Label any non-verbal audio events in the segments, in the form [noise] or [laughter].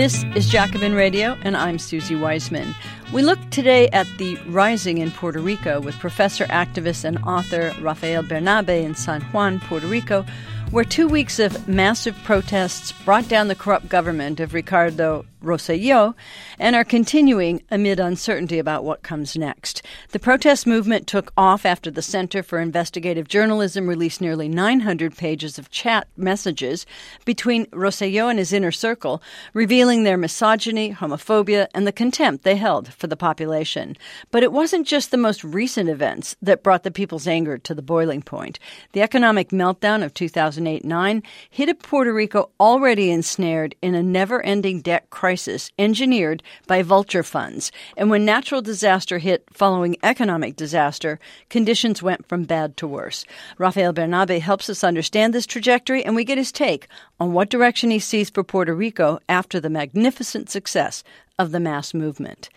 This is Jacobin Radio, and I'm Suzi Weissman. We look today at the rising in Puerto Rico with professor, activist, and author Rafael Bernabe in San Juan, Puerto Rico, where two weeks of massive protests brought down the corrupt government of Ricardo Rosselló and are continuing amid uncertainty about what comes next. The protest movement took off after the Center for Investigative Journalism released nearly 900 pages of chat messages between Rosselló and his inner circle, revealing their misogyny, homophobia, and the contempt they held for the population. But it wasn't just the most recent events that brought the people's anger to the boiling point. The economic meltdown of 2008 9 hit a Puerto Rico already ensnared in a never ending debt crisis crisis engineered by vulture funds. And when natural disaster hit following economic disaster, conditions went from bad to worse. Rafael Bernabe helps us understand this trajectory, and we get his take on what direction he sees for Puerto Rico after the magnificent success of the mass movement.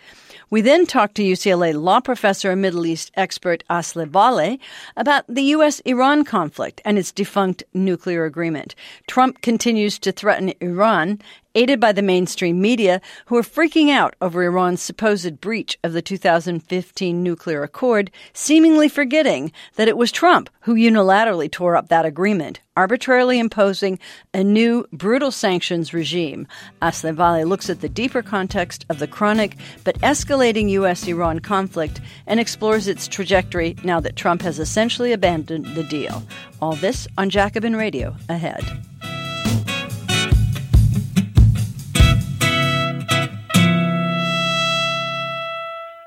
We then talked to UCLA law professor and Middle East expert Asli Bâli about the U.S. Iran conflict and its defunct nuclear agreement. Trump continues to threaten Iran aided by the mainstream media, who are freaking out over Iran's supposed breach of the 2015 nuclear accord, seemingly forgetting that it was Trump who unilaterally tore up that agreement, arbitrarily imposing a new brutal sanctions regime. Asli Bâli looks at the deeper context of the chronic but escalating U.S. Iran conflict and explores its trajectory now that Trump has essentially abandoned the deal. All this on Jacobin Radio ahead.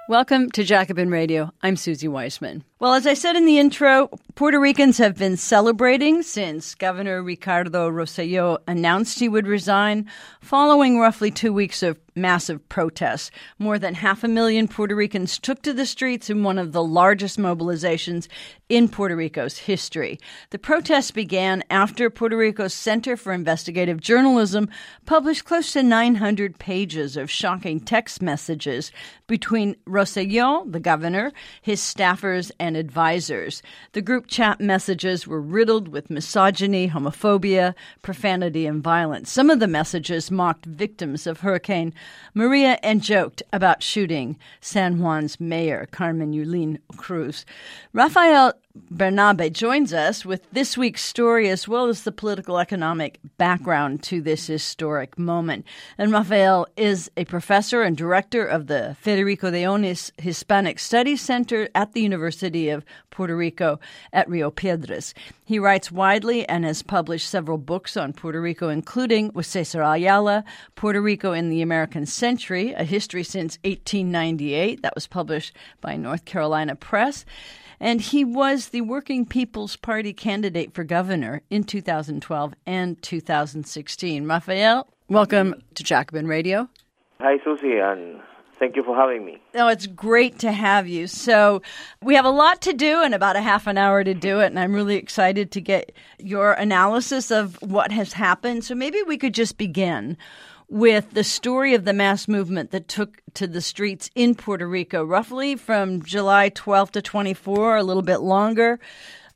Welcome to Jacobin Radio. I'm Suzi Weissman. Well, as I said in the intro, Puerto Ricans have been celebrating since Governor Ricardo Rosselló announced he would resign, following roughly two weeks of massive protests. More than half a million Puerto Ricans took to the streets in one of the largest mobilizations in Puerto Rico's history. The protests began after Puerto Rico's Center for Investigative Journalism published close to 900 pages of shocking text messages between Rosselló, the governor, his staffers, and advisors. The group chat messages were riddled with misogyny, homophobia, profanity, and violence. Some of the messages mocked victims of Hurricane Maria and joked about shooting San Juan's mayor, Carmen Yulín Cruz. Rafael Bernabe joins us with this week's story as well as the political economic background to this historic moment. And Rafael is a professor and director of the Federico de Onís Hispanic Studies Center at the University of Puerto Rico at Rio Piedras. He writes widely and has published several books on Puerto Rico, including with Cesar Ayala, Puerto Rico in the American Century, a history since 1898. That was published by North Carolina Press and he was the Working People's Party candidate for governor in 2012 and 2016. Rafael, welcome to Jacobin Radio. Hi, Suzi, and thank you for having me. Oh, it's great to have you. So, we have a lot to do and about a half an hour to do it, and I'm really excited to get your analysis of what has happened. So, maybe we could just begin with the story of the mass movement that took to the streets in Puerto Rico, roughly from July 12 to 24, a little bit longer.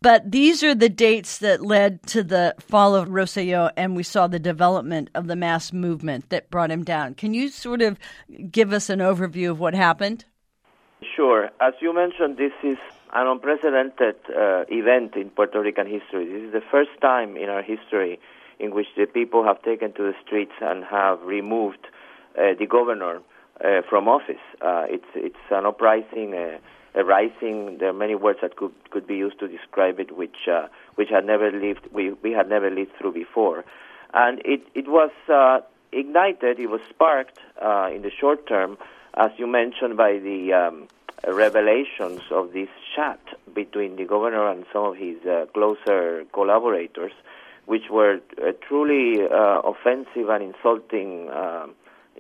But these are the dates that led to the fall of Rosselló, and we saw the development of the mass movement that brought him down. Can you sort of give us an overview of what happened? Sure. As you mentioned, this is an unprecedented uh, event in Puerto Rican history. This is the first time in our history in which the people have taken to the streets and have removed uh, the governor uh, from office. Uh, it's it's an uprising, uh, a rising. There are many words that could could be used to describe it, which uh, which had never lived we we had never lived through before, and it it was uh, ignited. It was sparked in the short term, as you mentioned, by the um, revelations of this chat between the governor and some of his closer collaborators which were uh, truly uh, offensive and insulting, uh,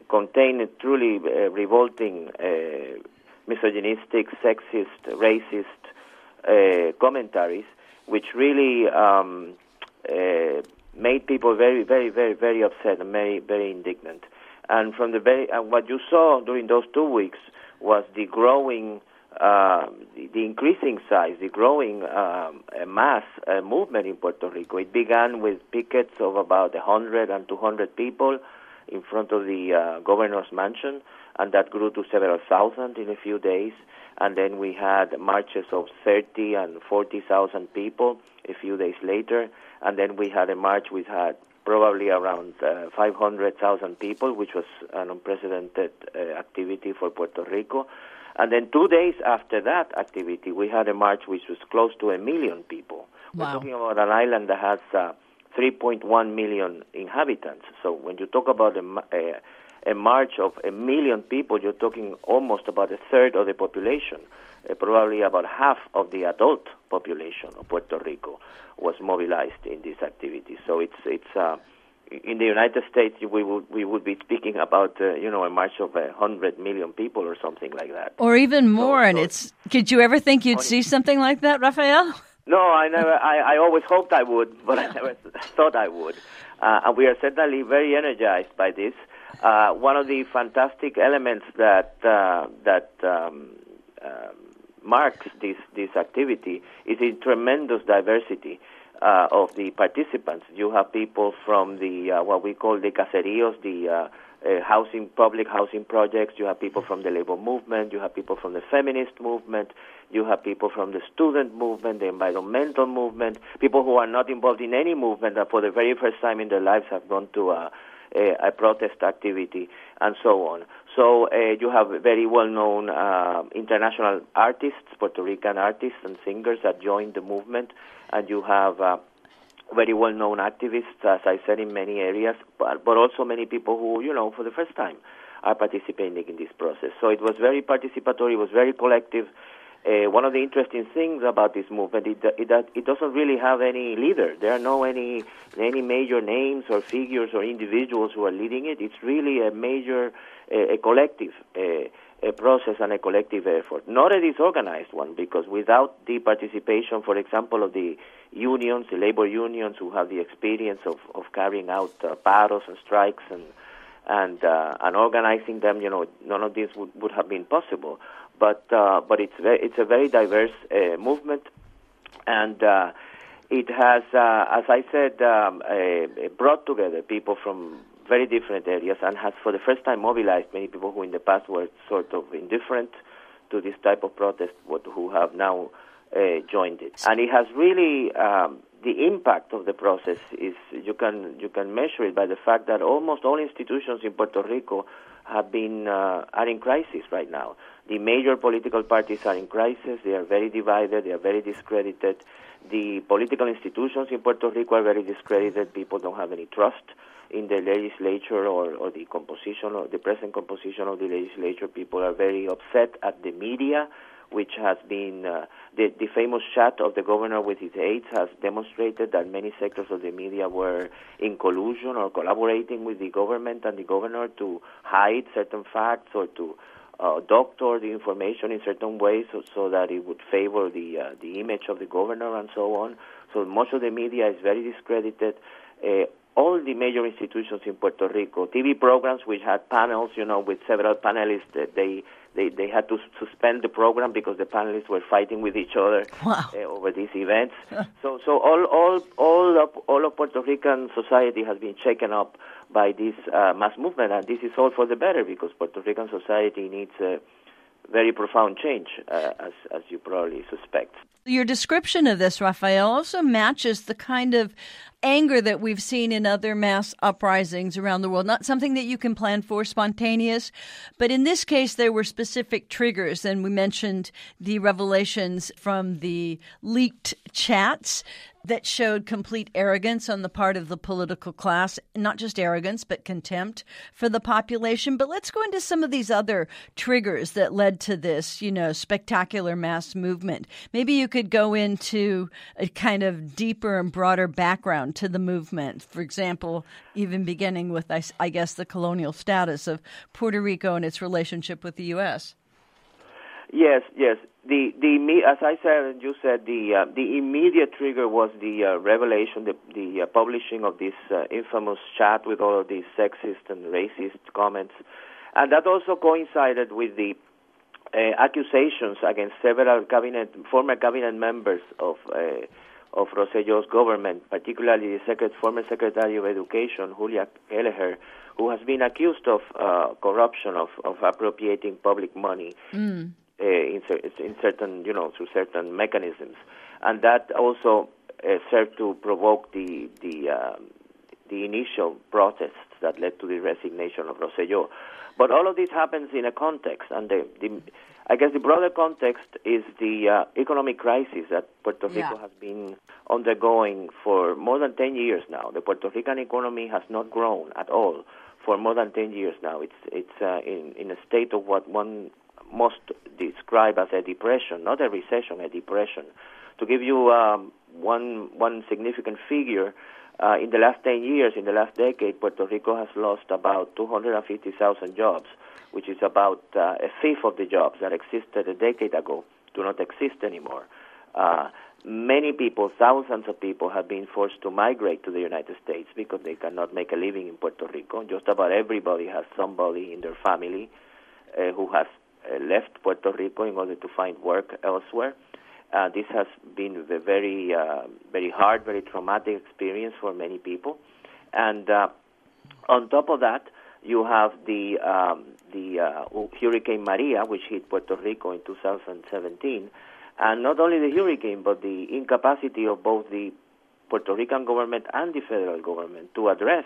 contained truly uh, revolting, uh, misogynistic, sexist, racist uh, commentaries, which really um, made people very, very, very, very upset and very, very indignant. And from the very, and what you saw during those two weeks was the growing uh, the, increasing size, the growing um, mass uh, movement in Puerto Rico. It began with pickets of about 100 and 200 people in front of the uh, governor's mansion, and that grew to several thousand in a few days. And then we had marches of 30 and 40,000 people a few days later. And then we had a march which had probably around uh, 500,000 people, which was an unprecedented uh, activity for Puerto Rico. And then two days after that activity, we had a march which was close to a million people. Wow. We're talking about an island that has uh, 3.1 million inhabitants. So when you talk about a, a, a, march of a million people, you're talking almost about a third of the population. Uh, probably about half of the adult population of Puerto Rico was mobilized in this activity. So it's it's uh, in the United States we would we would be speaking about uh, you know a march of a hundred million people or something like that, or even more. So, and so it's could you ever think you'd see something like that, Rafael? No, I never. I, I always hoped I would, but I never [laughs] thought I would. Uh, and we are certainly very energized by this. Uh, one of the fantastic elements that uh, that um, um marks this this activity is a tremendous diversity uh, of the participants. You have people from the uh, what we call the caseríos, the uh, uh, housing, public housing projects. You have people from the labor movement. You have people from the feminist movement. You have people from the student movement, the environmental movement. People who are not involved in any movement that for the very first time in their lives have gone to a, a, a protest activity, and so on. So uh, you have very well-known uh, international artists, Puerto Rican artists and singers that joined the movement, and you have uh, very well-known activists, as I said, in many areas, but, but also many people who, you know, for the first time are participating in this process. So it was very participatory, it was very collective. Uh, one of the interesting things about this movement is that, that it doesn't really have any leader. There are no any any major names or figures or individuals who are leading it. It's really a major, a, a collective. Uh, a process and a collective effort, not a disorganized one, because without the participation, for example, of the unions, the labor unions who have the experience of, of carrying out uh, paros and strikes and and uh, and organizing them, you know, none of this would, would have been possible. But uh, but it's very, it's a very diverse uh, movement, and uh, it has, uh, as I said, um, brought together people from very different areas and has for the first time mobilized many people who in the past were sort of indifferent to this type of protest, but who have now uh, joined it. And it has really um, the impact of the process is you can you can measure it by the fact that almost all institutions in Puerto Rico have been uh, are in crisis right now. The major political parties are in crisis. They are very divided. They are very discredited. The political institutions in Puerto Rico are very discredited. People don't have any trust in the legislature or, or the composition or the present composition of the legislature. People are very upset at the media, which has been uh, the, the famous chat of the governor with his aides has demonstrated that many sectors of the media were in collusion or collaborating with the government and the governor to hide certain facts or to uh, doctor the information in certain ways so, so that it would favor the uh, the image of the governor and so on. So much of the media is very discredited. Uh, all the major institutions in Puerto Rico, TV programs which had panels, you know, with several panelists, they they they had to suspend the program because the panelists were fighting with each other wow. uh, over these events. [laughs] so so all all all of all of Puerto Rican society has been shaken up by this uh, mass movement, and this is all for the better because Puerto Rican society needs a very profound change, uh, as as you probably suspect. Your description of this, Rafael, also matches the kind of anger that we've seen in other mass uprisings around the world. Not something that you can plan for, spontaneous, but in this case, there were specific triggers. And we mentioned the revelations from the leaked chats that showed complete arrogance on the part of the political class, not just arrogance, but contempt for the population. But let's go into some of these other triggers that led to this, you know, spectacular mass movement. Maybe you could go into a kind of deeper and broader background to the movement. For example, even beginning with, I, guess, the colonial status of Puerto Rico and its relationship with the U.S. Yes, yes the the as I said and you said the uh, the immediate trigger was the uh, revelation the the uh, publishing of this uh, infamous chat with all of these sexist and racist comments and that also coincided with the uh, accusations against several cabinet former cabinet members of uh, of Rosselló's government, particularly the secret, former Secretary of Education, Julia Keleher, who has been accused of corruption, of, of appropriating public money mm. Uh, in, in, certain, you know, through certain mechanisms, and that also uh, served to provoke the the um, the initial protests that led to the resignation of Rosselló. But all of this happens in a context, and the, the I guess the broader context is the uh, economic crisis that Puerto Rico yeah. has been undergoing for more than 10 years now. The Puerto Rican economy has not grown at all for more than 10 years now. It's, it's uh, in, in a state of what one must describe as a depression, not a recession, a depression. To give you um, one, one significant figure, uh, in the last 10 years, in the last decade, Puerto Rico has lost about 250,000 jobs which is about uh, a fifth of the jobs that existed a decade ago, do not exist anymore. Uh, many people, thousands of people, have been forced to migrate to the United States because they cannot make a living in Puerto Rico. Just about everybody has somebody in their family uh, who has left Puerto Rico in order to find work elsewhere. Uh, this has been a very, uh, very hard, very traumatic experience for many people. And uh, on top of that, you have the um, the uh, Hurricane Maria, which hit Puerto Rico in 2017, and not only the hurricane, but the incapacity of both the Puerto Rican government and the federal government to address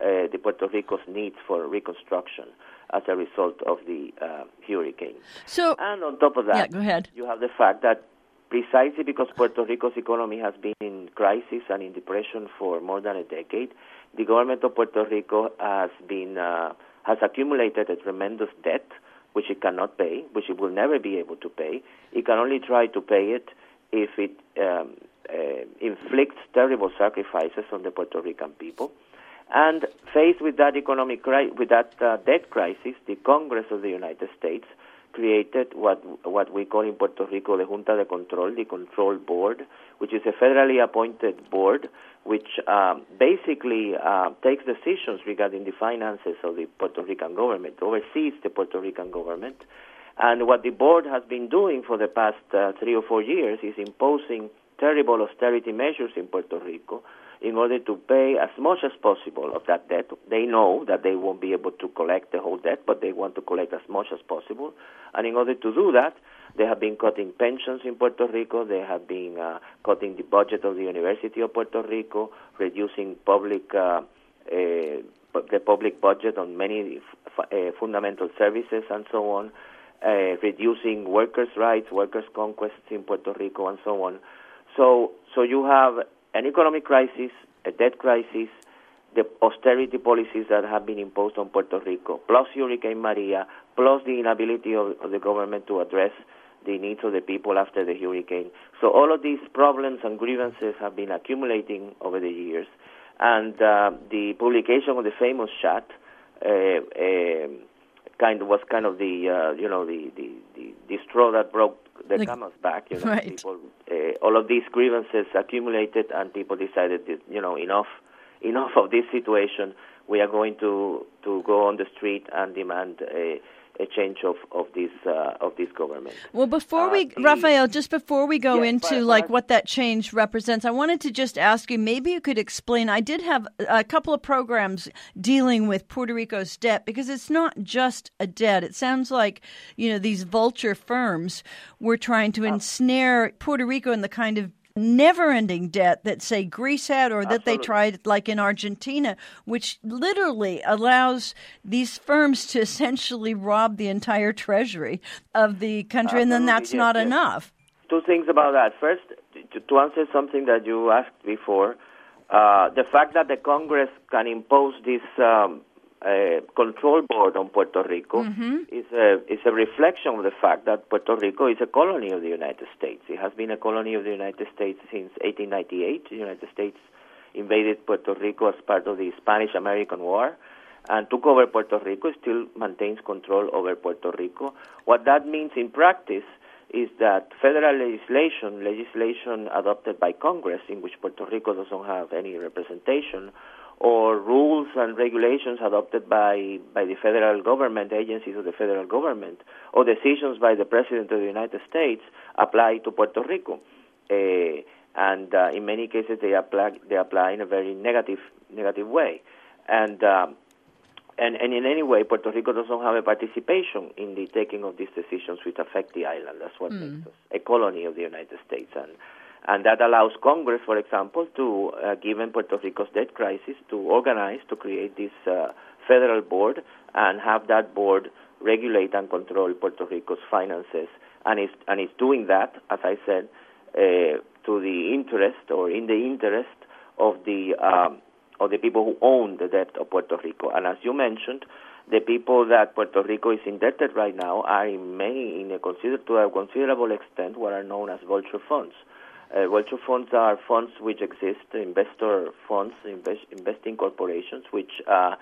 uh, the Puerto Rico's needs for reconstruction as a result of the uh, hurricane. So, and on top of that, yeah, go ahead. you have the fact that precisely because Puerto Rico's economy has been in crisis and in depression for more than a decade, the government of Puerto Rico has been uh, has accumulated a tremendous debt which it cannot pay, which it will never be able to pay. It can only try to pay it if it um, uh, inflicts terrible sacrifices on the Puerto Rican people. And faced with that economic cri- with that uh, debt crisis, the Congress of the United States created what what we call in Puerto Rico the Junta de Control, the Control Board, which is a federally appointed board which um, basically uh, takes decisions regarding the finances of the Puerto Rican government, oversees the Puerto Rican government. And what the board has been doing for the past uh, three or four years is imposing terrible austerity measures in Puerto Rico in order to pay as much as possible of that debt. They know that they won't be able to collect the whole debt, but they want to collect as much as possible. And in order to do that, they have been cutting pensions in Puerto Rico. They have been uh, cutting the budget of the University of Puerto Rico, reducing public uh, uh, the public budget on many f- uh, fundamental services and so on, uh, reducing workers' rights, workers' conquests in Puerto Rico, and so on. So, so you have an economic crisis, a debt crisis, the austerity policies that have been imposed on Puerto Rico, plus Hurricane Maria, plus the inability of, of the government to address the needs of the people after the hurricane. So all of these problems and grievances have been accumulating over the years, and uh, the publication of the famous chat uh, uh, kind of was kind of the uh, you know the, the, the, the straw that broke the like, camel's back. You know, right. people, uh, all of these grievances accumulated, and people decided that you know enough enough of this situation. We are going to to go on the street and demand a a change of of this uh, of this government. Well, before uh, we, the, Rafael, just before we go into but, like what that change represents, I wanted to just ask you. Maybe you could explain. I did have a couple of programs dealing with Puerto Rico's debt because it's not just a debt. It sounds like you know these vulture firms were trying to uh, ensnare Puerto Rico in the kind of never ending debt that, say, Greece had or that they tried, like in Argentina, which literally allows these firms to essentially rob the entire treasury of the country, Absolutely. and then that's yes, not yes. enough. Two things about that. First, to, to answer something that you asked before, uh, the fact that the Congress can impose this um, uh, control board on Puerto Rico mm-hmm. is a is a reflection of the fact that Puerto Rico is a colony of the United States. It has been a colony of the United States since 1898. The United States invaded Puerto Rico as part of the Spanish American War and took over Puerto Rico. It still maintains control over Puerto Rico. What that means in practice is that federal legislation, legislation adopted by Congress, in which Puerto Rico doesn't have any representation, or rules and regulations adopted by, by the federal government, agencies of the federal government, or decisions by the President of the United States apply to Puerto Rico. Uh, and uh, in many cases they apply they apply in a very negative negative way, and. Um, and, and in any way, Puerto Rico doesn't have a participation in the taking of these decisions which affect the island. That's what mm. makes us a colony of the United States. And, and that allows Congress, for example, to, uh, given Puerto Rico's debt crisis, to organize, to create this uh, federal board and have that board regulate and control Puerto Rico's finances. And it's, and it's doing that, as I said, uh, to the interest or in the interest of the um, or the people who own the debt of Puerto Rico. And as you mentioned, the people that Puerto Rico is indebted right now are in many, in a consider, to a considerable extent, what are known as vulture funds. Uh, vulture funds are funds which exist, investor funds, invest, investing corporations, which uh,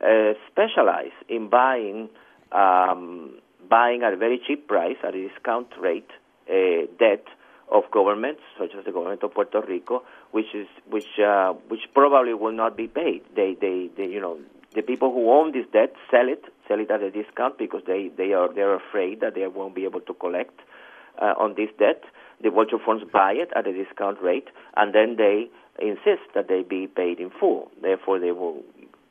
uh, specialize in buying, um, buying at a very cheap price, at a discount rate, uh, debt of governments, such as the government of Puerto Rico, which is which uh, which probably will not be paid. They, they they you know the people who own this debt sell it sell it at a discount because they they are they're afraid that they won't be able to collect uh, on this debt. The vulture funds buy it at a discount rate, and then they insist that they be paid in full. Therefore, they will,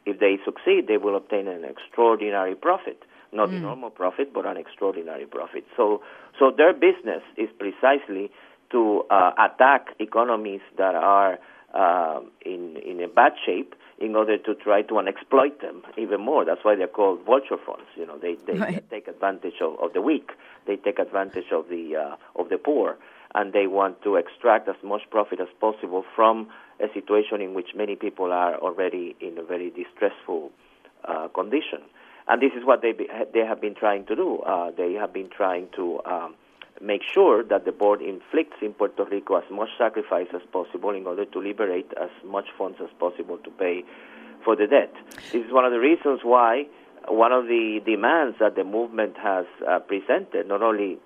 if they succeed, they will obtain an extraordinary profit not mm. normal profit, but an extraordinary profit. So, so their business is precisely to uh, attack economies that are uh, in in a bad shape in order to try to exploit them even more. That's why they're called vulture funds. You know, they they right. take advantage of, of the weak. They take advantage of the uh, of the poor, and they want to extract as much profit as possible from a situation in which many people are already in a very distressful uh, condition. And this is what they be, they have been trying to do. Uh, they have been trying to um, make sure that the board inflicts in Puerto Rico as much sacrifice as possible in order to liberate as much funds as possible to pay for the debt. This is one of the reasons why one of the demands that the movement has uh, presented, not only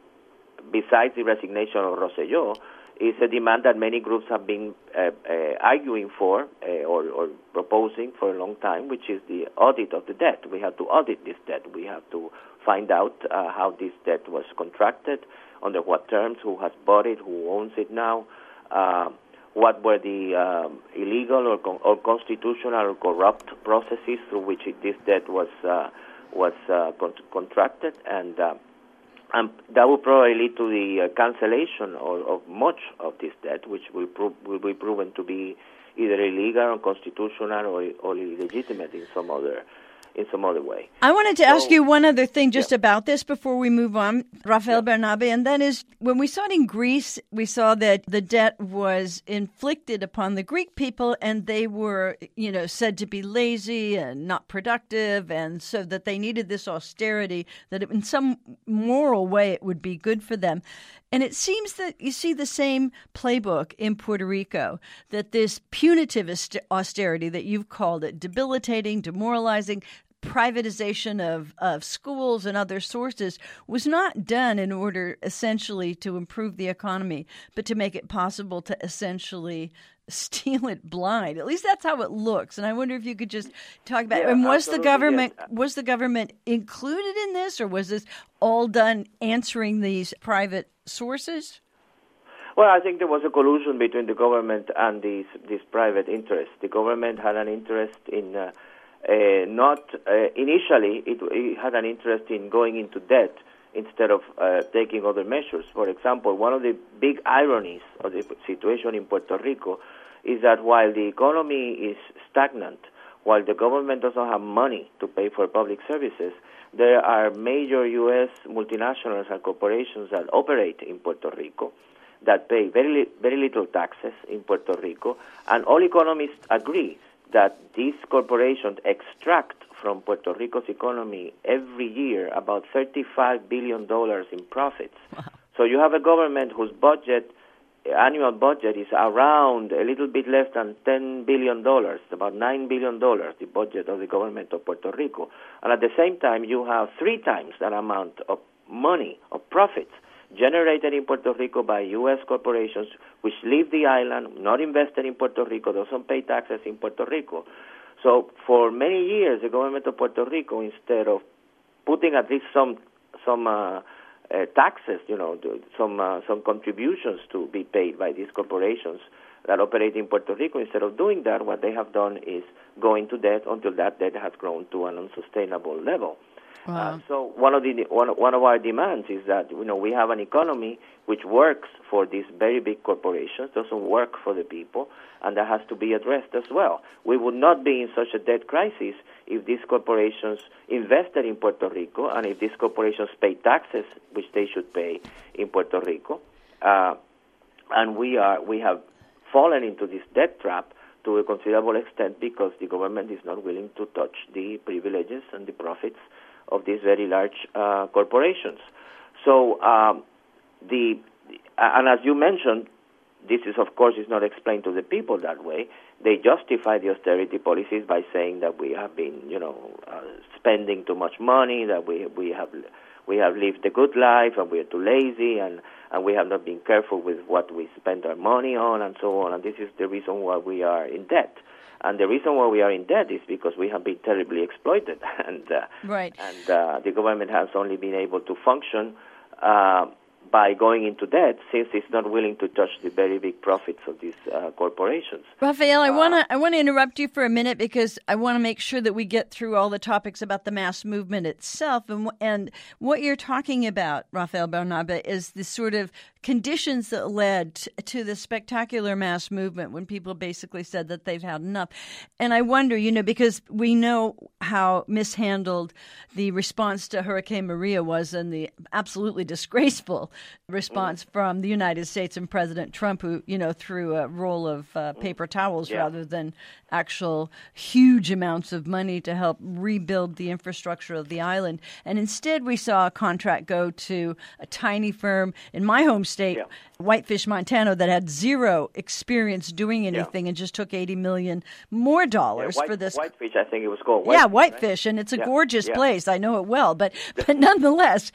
besides the resignation of Rosselló, is a demand that many groups have been uh, uh, arguing for uh, or, or, proposing for a long time, which is the audit of the debt. We have to audit this debt. We have to find out uh, how this debt was contracted, under what terms, who has bought it, who owns it now, uh, what were the um, illegal or, con- or, constitutional or corrupt processes through which it, this debt was uh, was uh, con- contracted, and uh, and that will probably lead to the uh, cancellation of, of, much of this debt, which will, pro- will be proven to be either illegal, unconstitutional, or, or illegitimate in some other in some other way. I wanted to so, ask you one other thing just yeah. about this before we move on, Rafael yeah. Bernabe, and that is when we saw it in Greece, we saw that the debt was inflicted upon the Greek people and they were, you know, said to be lazy and not productive, and so that they needed this austerity, that in some moral way it would be good for them. And it seems that you see the same playbook in Puerto Rico that this punitive austerity that you've called it, debilitating, demoralizing, privatization of, of schools and other sources was not done in order essentially to improve the economy, but to make it possible to essentially [laughs] steal it blind. At least that's how it looks. And I wonder if you could just talk about. Yeah, and was the government yes. was the government included in this, or was this all done answering these private sources? Well, I think there was a collusion between the government and these these private interests. The government had an interest in. Uh, uh, not uh, initially, it, it, had an interest in going into debt instead of uh, taking other measures. For example, one of the big ironies of the situation in Puerto Rico is that while the economy is stagnant, while the government doesn't have money to pay for public services, there are major U.S. multinationals and corporations that operate in Puerto Rico that pay very, very little taxes in Puerto Rico, and all economists agree that these corporations extract from Puerto Rico's economy every year about $35 billion in profits. Wow. So you have a government whose budget, annual budget, is around a little bit less than $10 billion, about $9 billion, the budget of the government of Puerto Rico. And at the same time, you have three times that amount of money, of profits, generated in Puerto Rico by U.S. corporations which leave the island, not invested in Puerto Rico, doesn't pay taxes in Puerto Rico. So for many years, the government of Puerto Rico, instead of putting at least some some uh, uh, taxes, you know, some uh, some contributions to be paid by these corporations that operate in Puerto Rico. Instead of doing that, what they have done is go into debt until that debt has grown to an unsustainable level. Wow. Uh, so one of the one, one of our demands is that you know we have an economy which works for these very big corporations, doesn't work for the people, and that has to be addressed as well. We would not be in such a debt crisis if these corporations invested in Puerto Rico and if these corporations pay taxes, which they should pay in Puerto Rico. Uh, and we are we have fallen into this debt trap to a considerable extent because the government is not willing to touch the privileges and the profits of these very large uh, corporations. So um, the and as you mentioned, this is of course is not explained to the people that way. They justify the austerity policies by saying that we have been, you know, uh, spending too much money, that we we have we have lived a good life, and we are too lazy, and and we have not been careful with what we spend our money on, and so on. And this is the reason why we are in debt. And the reason why we are in debt is because we have been terribly exploited, [laughs] and uh, right. and uh, the government has only been able to function. Uh, by going into debt since it's not willing to touch the very big profits of these uh, corporations. Rafael, I uh, want to I want to interrupt you for a minute because I want to make sure that we get through all the topics about the mass movement itself and and what you're talking about, Rafael Bernabe, is the sort of conditions that led to the spectacular mass movement when people basically said that they've had enough. And I wonder, you know, because we know how mishandled the response to Hurricane Maria was and the absolutely disgraceful response from the United States and President Trump, who, you know, threw a roll of uh, paper towels yeah. rather than actual huge amounts of money to help rebuild the infrastructure of the island. And instead, we saw a contract go to a tiny firm in my home state, yeah. Whitefish, Montana, that had zero experience doing anything yeah. and just took 80 million more dollars yeah, white, for this. Whitefish, I think it was called. Yeah, Whitefish, right? and it's a gorgeous place. I know it well, but [laughs] but nonetheless,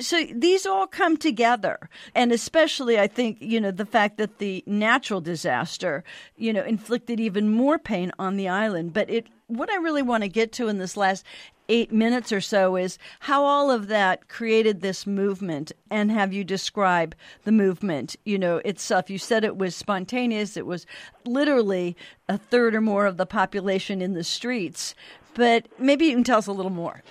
so these all come together, and especially I think you know the fact that the natural disaster, you know, inflicted even more pain on the island, but it what I really want to get to in this last eight minutes or so is how all of that created this movement and have you describe the movement you know itself you said it was spontaneous it was literally a third or more of the population in the streets but maybe you can tell us a little more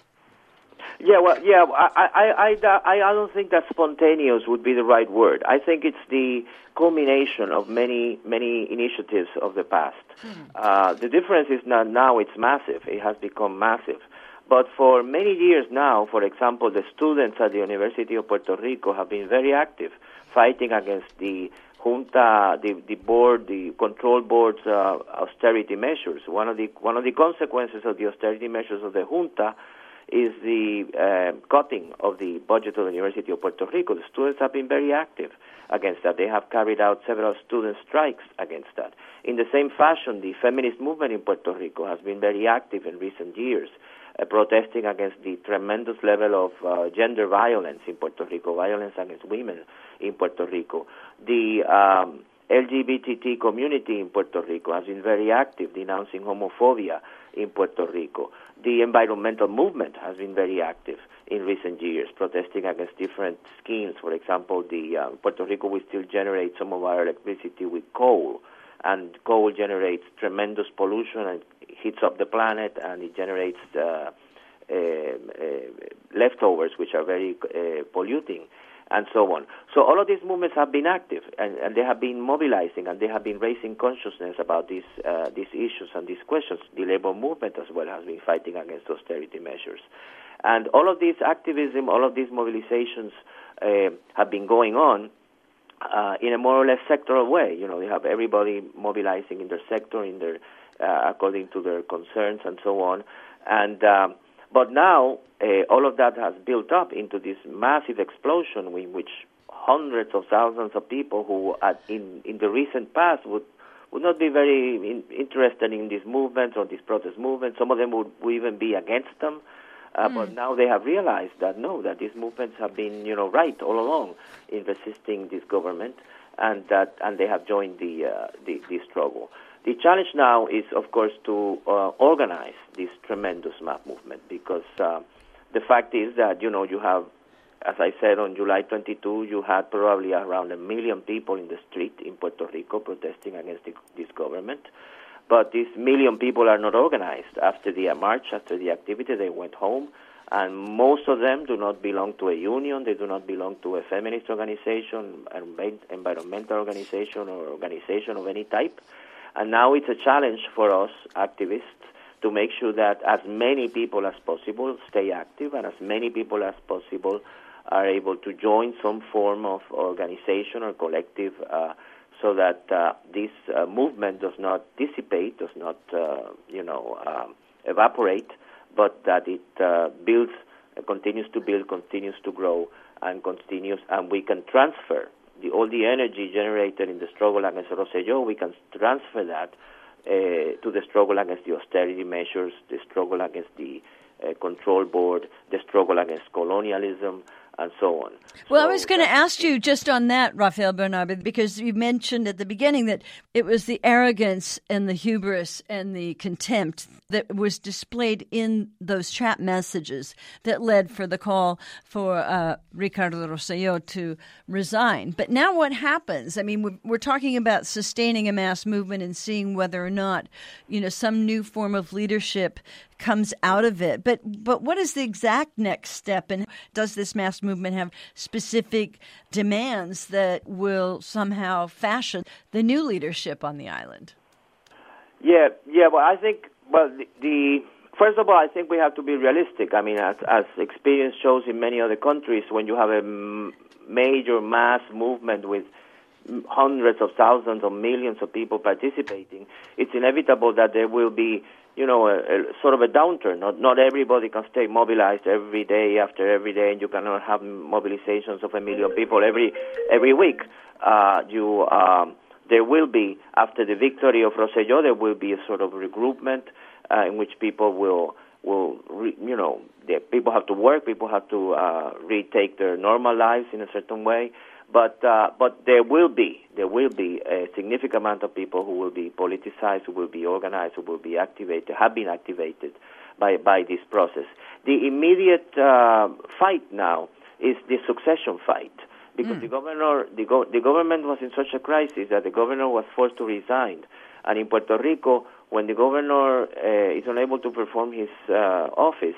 yeah, well, yeah, I, I, I, I don't think that spontaneous would be the right word. I think it's the culmination of many, many initiatives of the past. Hmm. Uh, the difference is not now it's massive. It has become massive. But for many years now, for example, the students at the University of Puerto Rico have been very active fighting against the junta, the, the board, the control board's uh, austerity measures. One of the one of the consequences of the austerity measures of the junta is the uh, cutting of the budget of the University of Puerto Rico. The students have been very active against that. They have carried out several student strikes against that. In the same fashion, the feminist movement in Puerto Rico has been very active in recent years uh, protesting against the tremendous level of uh, gender violence in Puerto Rico, violence against women in Puerto Rico. The um, LGBT community in Puerto Rico has been very active denouncing homophobia in Puerto Rico. The environmental movement has been very active in recent years, protesting against different schemes. For example, the uh, Puerto Rico will still generate some of our electricity with coal, and coal generates tremendous pollution and heats up the planet and it generates uh, uh, uh, leftovers which are very uh, polluting and so on. So all of these movements have been active and, and they have been mobilizing and they have been raising consciousness about these uh, these issues and these questions. The labor movement as well has been fighting against austerity measures. And all of this activism, all of these mobilizations uh, have been going on uh, in a more or less sectoral way. You know, you have everybody mobilizing in their sector, in their uh, according to their concerns and so on. And um, but now uh, all of that has built up into this massive explosion in which hundreds of thousands of people who at, in in the recent past would would not be very in, interested in these movements or these protest movements. Some of them would, would even be against them. Uh, mm. But now they have realized that no, that these movements have been, you know, right all along in resisting this government, and that and they have joined the uh, the, the struggle. The challenge now is, of course, to uh, organize this tremendous mass movement because uh, the fact is that you know you have as I said, on July 22, you had probably around a million people in the street in Puerto Rico protesting against the, this government. But these million people are not organized. After the march, after the activity, they went home. And most of them do not belong to a union, they do not belong to a feminist organization, an environmental organization, or organization of any type. And now it's a challenge for us activists to make sure that as many people as possible stay active and as many people as possible are able to join some form of organization or collective uh, so that uh, this uh, movement does not dissipate, does not, uh, you know, um, evaporate, but that it uh, builds, continues to build, continues to grow, and continues, and we can transfer the, all the energy generated in the struggle against Rosselló, we can transfer that uh, to the struggle against the austerity measures, the struggle against the uh, control board, the struggle against colonialism, and so on. Well, so I was going to ask you just on that, Rafael Bernabe, because you mentioned at the beginning that it was the arrogance and the hubris and the contempt that was displayed in those chat messages that led for the call for uh, Ricardo Rosselló to resign. But now what happens? I mean, we're talking about sustaining a mass movement and seeing whether or not, you know, some new form of leadership comes out of it. But but what is the exact next step, and does this mass movement have specific demands that will somehow fashion the new leadership on the island? Yeah, yeah. Well, I think well the, the first of all, I think we have to be realistic. I mean, as as experience shows in many other countries, when you have a m- major mass movement with hundreds of thousands or millions of people participating, it's inevitable that there will be you know, a, a, sort of a downturn. Not not everybody can stay mobilized every day after every day, and you cannot have mobilizations of a million people every every week. Uh, you um, there will be after the victory of Rosselló, there will be a sort of regroupment uh, in which people will will re, you know people have to work, people have to uh, retake their normal lives in a certain way. But uh, but there will be there will be a significant amount of people who will be politicized, who will be organized, who will be activated, have been activated by by this process. The immediate uh, fight now is the succession fight because mm. the governor the, go- the government was in such a crisis that the governor was forced to resign, and in Puerto Rico, when the governor uh, is unable to perform his uh, office,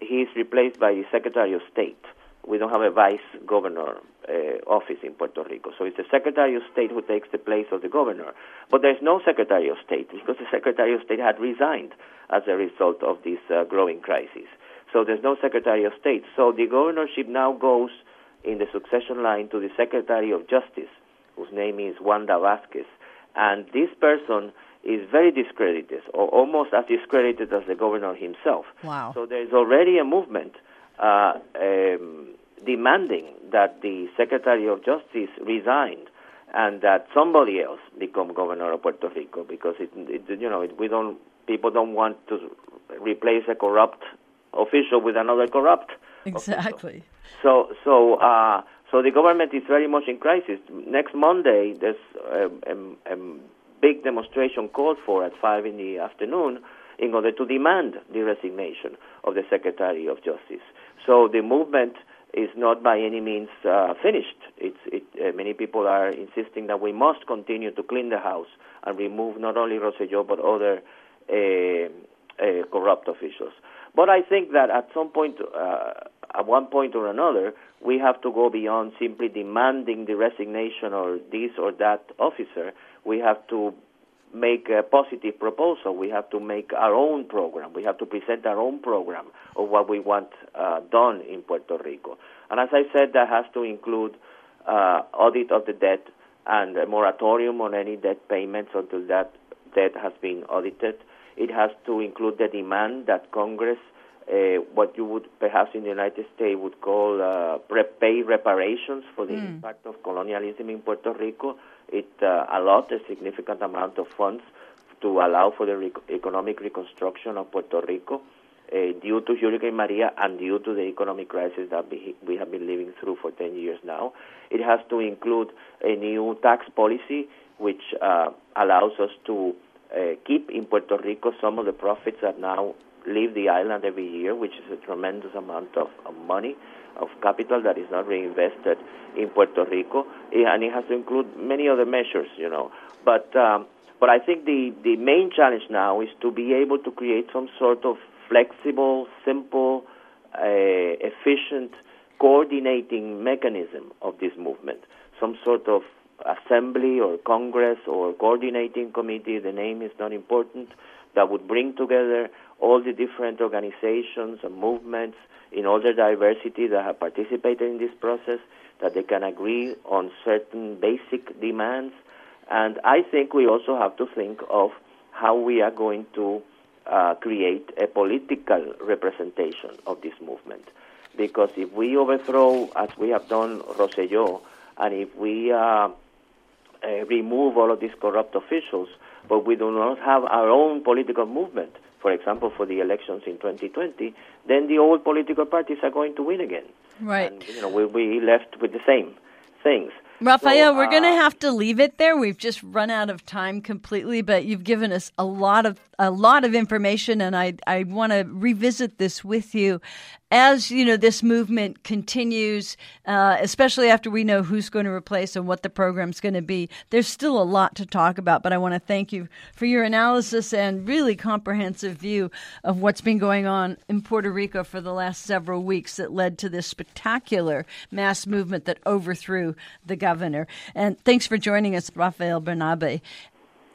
he is replaced by the Secretary of State we don't have a vice governor uh, office in Puerto Rico. So it's the Secretary of State who takes the place of the governor. But there's no Secretary of State because the Secretary of State had resigned as a result of this uh, growing crisis. So there's no Secretary of State. So the governorship now goes in the succession line to the Secretary of Justice, whose name is Wanda Vázquez. And this person is very discredited, or almost as discredited as the governor himself. Wow. So there's already a movement uh, um, demanding that the Secretary of Justice resign and that somebody else become governor of Puerto Rico because it, it you know it, we don't people don't want to replace a corrupt official with another corrupt exactly. Official. So so uh, so the government is very much in crisis. Next Monday there's a, a, a big demonstration called for at five in the afternoon in order to demand the resignation of the Secretary of Justice. So the movement is not by any means uh, finished. It, uh, many people are insisting that we must continue to clean the house and remove not only Rosselló but other uh, uh, corrupt officials. But I think that at some point, uh, at one point or another, we have to go beyond simply demanding the resignation or this or that officer. We have to make a positive proposal. We have to make our own program. We have to present our own program of what we want uh, done in Puerto Rico. And as I said, that has to include uh, audit of the debt and a moratorium on any debt payments until that debt has been audited. It has to include the demand that Congress, uh, what you would perhaps in the United States would call uh, pay reparations for the mm. impact of colonialism in Puerto Rico it uh, allowed a significant amount of funds to allow for the rec- economic reconstruction of Puerto Rico uh, due to Hurricane Maria and due to the economic crisis that we, we have been living through for 10 years now. It has to include a new tax policy which uh, allows us to uh, keep in Puerto Rico some of the profits that now leave the island every year, which is a tremendous amount of, of money. Of capital that is not reinvested in Puerto Rico, eh, and it has to include many other measures, you know. But um, but I think the the main challenge now is to be able to create some sort of flexible, simple, uh, efficient coordinating mechanism of this movement, some sort of assembly or congress or coordinating committee, the name is not important, that would bring together all the different organizations and movements in all their diversity that have participated in this process, that they can agree on certain basic demands. And I think we also have to think of how we are going to uh, create a political representation of this movement. Because if we overthrow, as we have done Rosselló, and if we uh, uh, remove all of these corrupt officials, but we do not have our own political movement, for example, for the elections in 2020, then the old political parties are going to win again. Right. And, you know, we'll be left with the same things. Rafael, So, we're going to have to leave it there. We've just run out of time completely, but you've given us a lot of a lot of information, and I I want to revisit this with you as you know this movement continues, uh, especially after we know who's going to replace and what the program's going to be. There's still a lot to talk about, but I want to thank you for your analysis and really comprehensive view of what's been going on in Puerto Rico for the last several weeks that led to this spectacular mass movement that overthrew the governor. And thanks for joining us, Rafael Bernabe.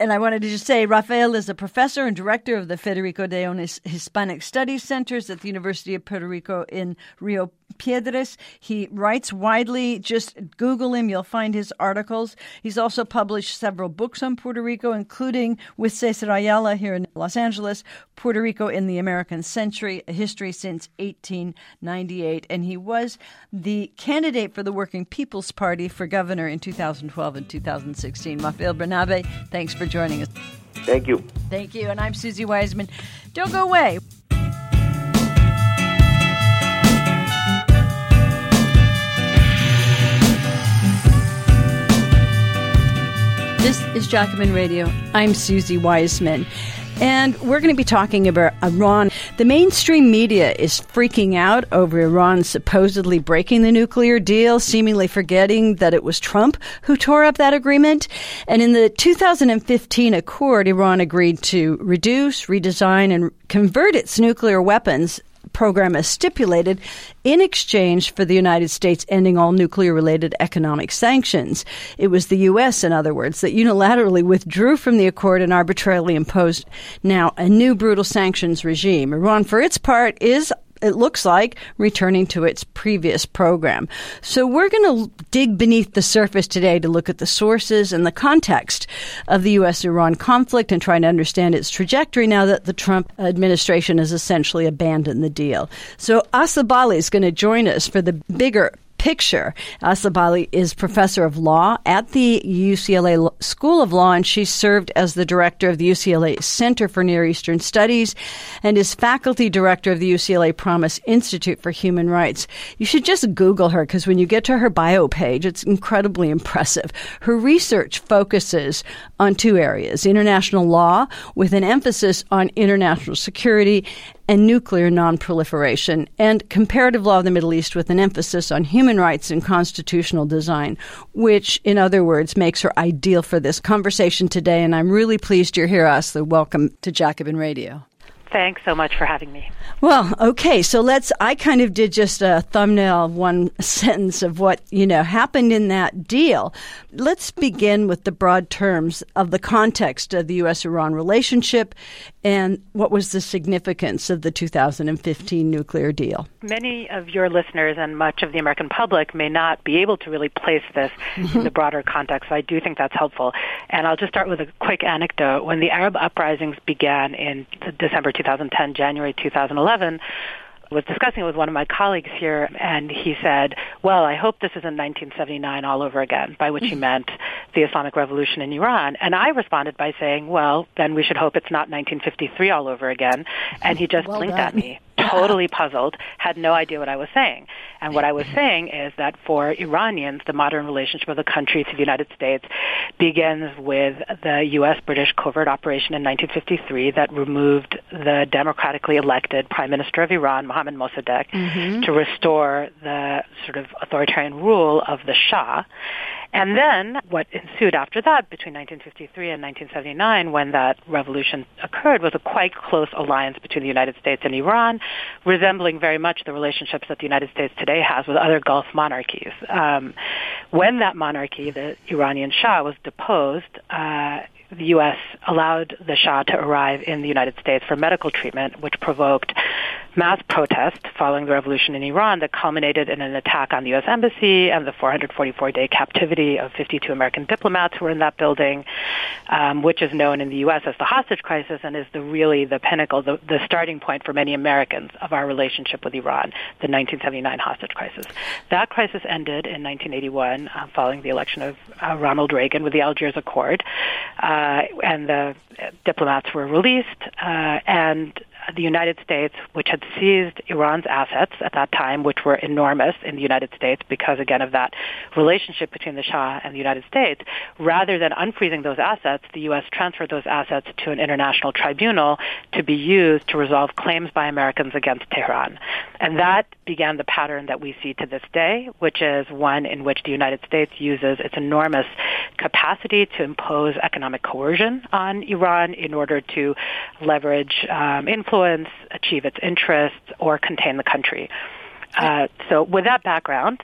And I wanted to just say, Rafael is a professor and director of the Federico de Onis Hispanic Studies Centers at the University of Puerto Rico in Rio Piedras. He writes widely. Just Google him, you'll find his articles. He's also published several books on Puerto Rico, including with Cesar Ayala here in Los Angeles, Puerto Rico in the American Century, a history since 1898. And he was the candidate for the Working People's Party for governor in 2012 and 2016. Rafael Bernabe, thanks for joining us. Thank you. Thank you. And I'm Suzi Weissman. Don't go away. This is Jacobin Radio. I'm Suzi Weissman. And we're going to be talking about Iran. The mainstream media is freaking out over Iran supposedly breaking the nuclear deal, seemingly forgetting that it was Trump who tore up that agreement. And in the 2015 accord, Iran agreed to reduce, redesign, and convert its nuclear weapons program as stipulated in exchange for the United States ending all nuclear related economic sanctions. It was the U.S., in other words, that unilaterally withdrew from the accord and arbitrarily imposed now a new brutal sanctions regime. Iran, for its part, is it looks like returning to its previous program. So we're going to dig beneath the surface today to look at the sources and the context of the U.S. Iran conflict and trying to understand its trajectory now that the Trump administration has essentially abandoned the deal. So Asli Bâli is going to join us for the bigger picture. Uh, Asli Bâli is professor of law at the UCLA School of Law, and she served as the director of the UCLA Center for Near Eastern Studies and is faculty director of the UCLA Promise Institute for Human Rights. You should just Google her because when you get to her bio page, it's incredibly impressive. Her research focuses on two areas international law, with an emphasis on international security and nuclear nonproliferation, and comparative law of the Middle East with an emphasis on human rights and constitutional design, which, in other words, makes her ideal for this conversation today. And I'm really pleased you're here, Asli. Welcome to Jacobin Radio. Thanks so much for having me. Well, okay, so let's. I kind of did just a thumbnail, one [laughs] sentence of what you know happened in that deal. Let's begin with the broad terms of the context of the U.S.-Iran relationship and what was the significance of the 2015 nuclear deal. Many of your listeners and much of the American public may not be able to really place this in mm-hmm. the broader context. So I do think that's helpful. And I'll just start with a quick anecdote. When the Arab uprisings began in December 2010, January 2011, was discussing it with one of my colleagues here, and he said, "Well, I hope this isn't 1979 all over again," by which he mm-hmm. meant the Islamic Revolution in Iran. And I responded by saying, "Well, then we should hope it's not 1953 all over again." And he just Well blinked done. at me. Totally puzzled, had no idea what I was saying. And what I was saying is that for Iranians, the modern relationship of the country to the United States begins with the U.S.-British covert operation in 1953 that removed the democratically elected Prime Minister of Iran, Mohammad Mossadegh, mm-hmm. to restore the sort of authoritarian rule of the Shah. And then what ensued after that between 1953 and 1979 when that revolution occurred was a quite close alliance between the United States and Iran, resembling very much the relationships that the United States today has with other Gulf monarchies. Um, when that monarchy, the Iranian Shah, was deposed, uh, the U.S. allowed the Shah to arrive in the United States for medical treatment, which provoked mass protest following the revolution in Iran that culminated in an attack on the U.S. Embassy and the 444-day captivity of 52 American diplomats who were in that building, um, which is known in the U.S. as the hostage crisis and is the really the pinnacle, the, the starting point for many Americans of our relationship with Iran, the 1979 hostage crisis. That crisis ended in 1981 uh, following the election of uh, Ronald Reagan with the Algiers Accord, uh, and the diplomats were released, uh, and the United States, which had seized Iran's assets at that time, which were enormous in the United States because, again, of that relationship between the Shah and the United States, rather than unfreezing those assets, the U.S. transferred those assets to an international tribunal to be used to resolve claims by Americans against Tehran. And that began the pattern that we see to this day, which is one in which the United States uses its enormous capacity to impose economic coercion on Iran in order to leverage um, influence, achieve its interests, or contain the country. Uh, so, with that background,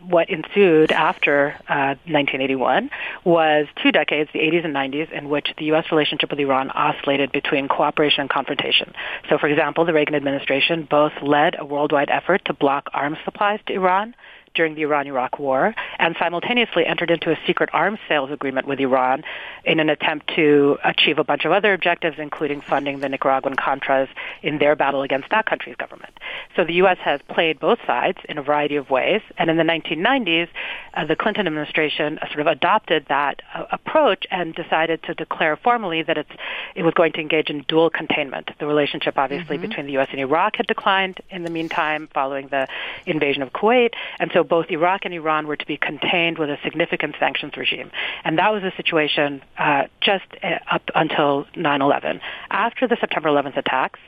what ensued after uh, 1981 was two decades, the 80s and 90s, in which the U.S. relationship with Iran oscillated between cooperation and confrontation. So, for example, the Reagan administration both led a worldwide effort to block arms supplies to Iran during the Iran-Iraq War and simultaneously entered into a secret arms sales agreement with Iran in an attempt to achieve a bunch of other objectives, including funding the Nicaraguan Contras in their battle against that country's government. So the U.S. has played both sides in a variety of ways, and in the 1990s, uh, the Clinton administration sort of adopted that uh, approach and decided to declare formally that it's, it was going to engage in dual containment. The relationship, obviously, mm-hmm. between the U.S. and Iraq had declined in the meantime following the invasion of Kuwait, and so so both Iraq and Iran were to be contained with a significant sanctions regime. And that was the situation uh, just uh, up until 9-11. After the September 11th attacks,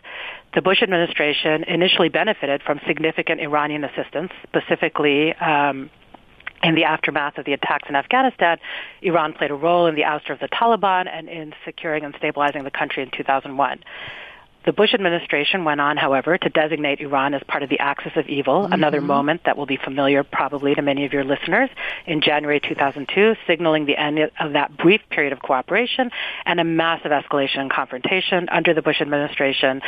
the Bush administration initially benefited from significant Iranian assistance, specifically um, in the aftermath of the attacks in Afghanistan, Iran played a role in the ouster of the Taliban and in securing and stabilizing the country in 2001. The Bush administration went on, however, to designate Iran as part of the axis of evil, mm-hmm. another moment that will be familiar probably to many of your listeners, in January 2002, signaling the end of that brief period of cooperation and a massive escalation and confrontation under the Bush administration,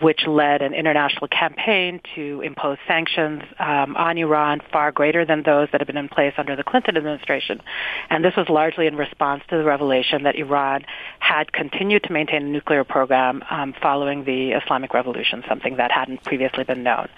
which led an international campaign to impose sanctions um, on Iran far greater than those that had been in place under the Clinton administration. And this was largely in response to the revelation that Iran had continued to maintain a nuclear program um, following the Islamic Revolution, something that hadn't previously been known.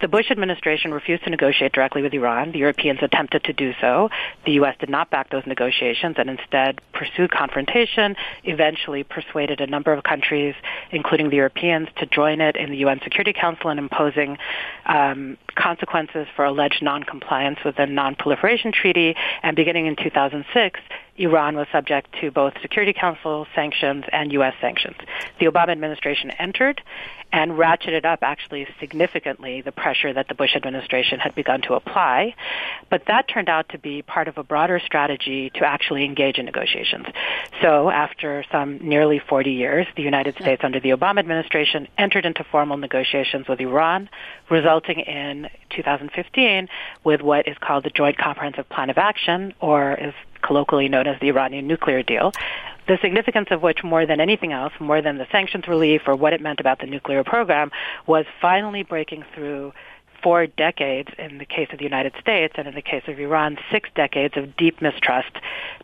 The Bush administration refused to negotiate directly with Iran. The Europeans attempted to do so. The U.S. did not back those negotiations and instead pursued confrontation, eventually persuaded a number of countries, including the Europeans, to join it in the UN Security Council in imposing um, consequences for alleged noncompliance with the Non-Proliferation Treaty. And beginning in 2006, Iran was subject to both Security Council sanctions and U.S. sanctions. The Obama administration entered and ratcheted up actually significantly the pressure that the Bush administration had begun to apply. But that turned out to be part of a broader strategy to actually engage in negotiations. So after some nearly 40 years, the United States under the Obama administration entered into formal negotiations with Iran, resulting in 2015 with what is called the Joint Comprehensive Plan of Action, or is colloquially known as the Iranian nuclear deal, the significance of which, more than anything else, more than the sanctions relief or what it meant about the nuclear program, was finally breaking through four decades in the case of the United States and in the case of Iran, six decades of deep mistrust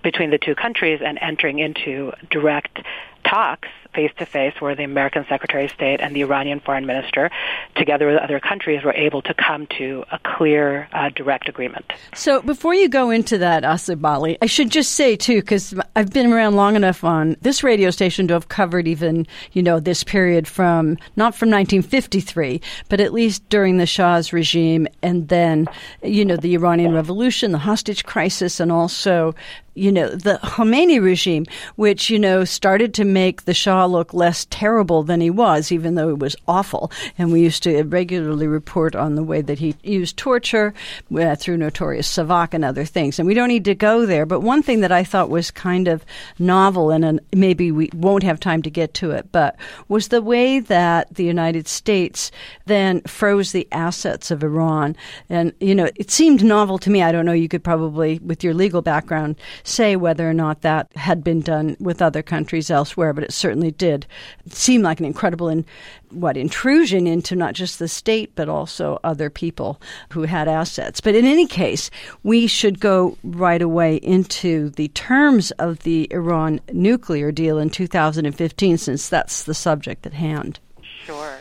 between the two countries and entering into direct talks face to face where the American Secretary of State and the Iranian foreign minister, together with other countries, were able to come to a clear, uh, direct agreement. So before you go into that, Asli Bâli, I should just say too, because I've been around long enough on this radio station to have covered even, you know, this period from not from 1953, but at least during the Shah's regime, and then, you know, the Iranian Revolution, the hostage crisis, and also you know, the Khomeini regime, which, you know, started to make the Shah look less terrible than he was, even though it was awful. And we used to regularly report on the way that he used torture uh, through Notorious Savak and other things. And we don't need to go there. But one thing that I thought was kind of novel, and maybe we won't have time to get to it, but was the way that the United States then froze the assets of Iran. And, you know, it seemed novel to me. I don't know, you could probably, with your legal background, say whether or not that had been done with other countries elsewhere, but it certainly did seem like an incredible in, what intrusion into not just the state but also other people who had assets. But in any case, we should go right away into the terms of the Iran nuclear deal in 2015 since that's the subject at hand. Sure.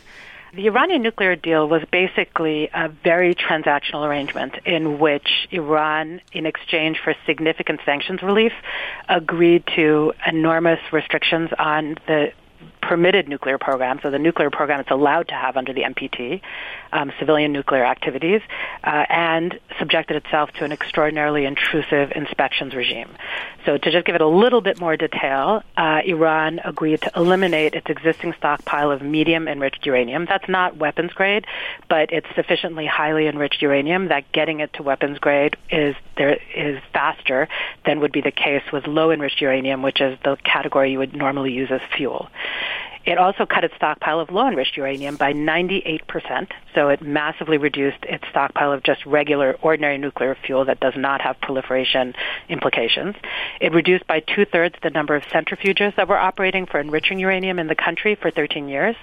The Iranian nuclear deal was basically a very transactional arrangement in which Iran, in exchange for significant sanctions relief, agreed to enormous restrictions on the permitted nuclear program, so the nuclear program it's allowed to have under the NPT, um, civilian nuclear activities, uh, and subjected itself to an extraordinarily intrusive inspections regime. So to just give it a little bit more detail, uh, Iran agreed to eliminate its existing stockpile of medium enriched uranium. That's not weapons grade, but it's sufficiently highly enriched uranium that getting it to weapons grade is there is faster than would be the case with low enriched uranium, which is the category you would normally use as fuel. It also cut its stockpile of low enriched uranium by 98%, so it massively reduced its stockpile of just regular, ordinary nuclear fuel that does not have proliferation implications. It reduced by two thirds the number of centrifuges that were operating for enriching uranium in the country for 13 years.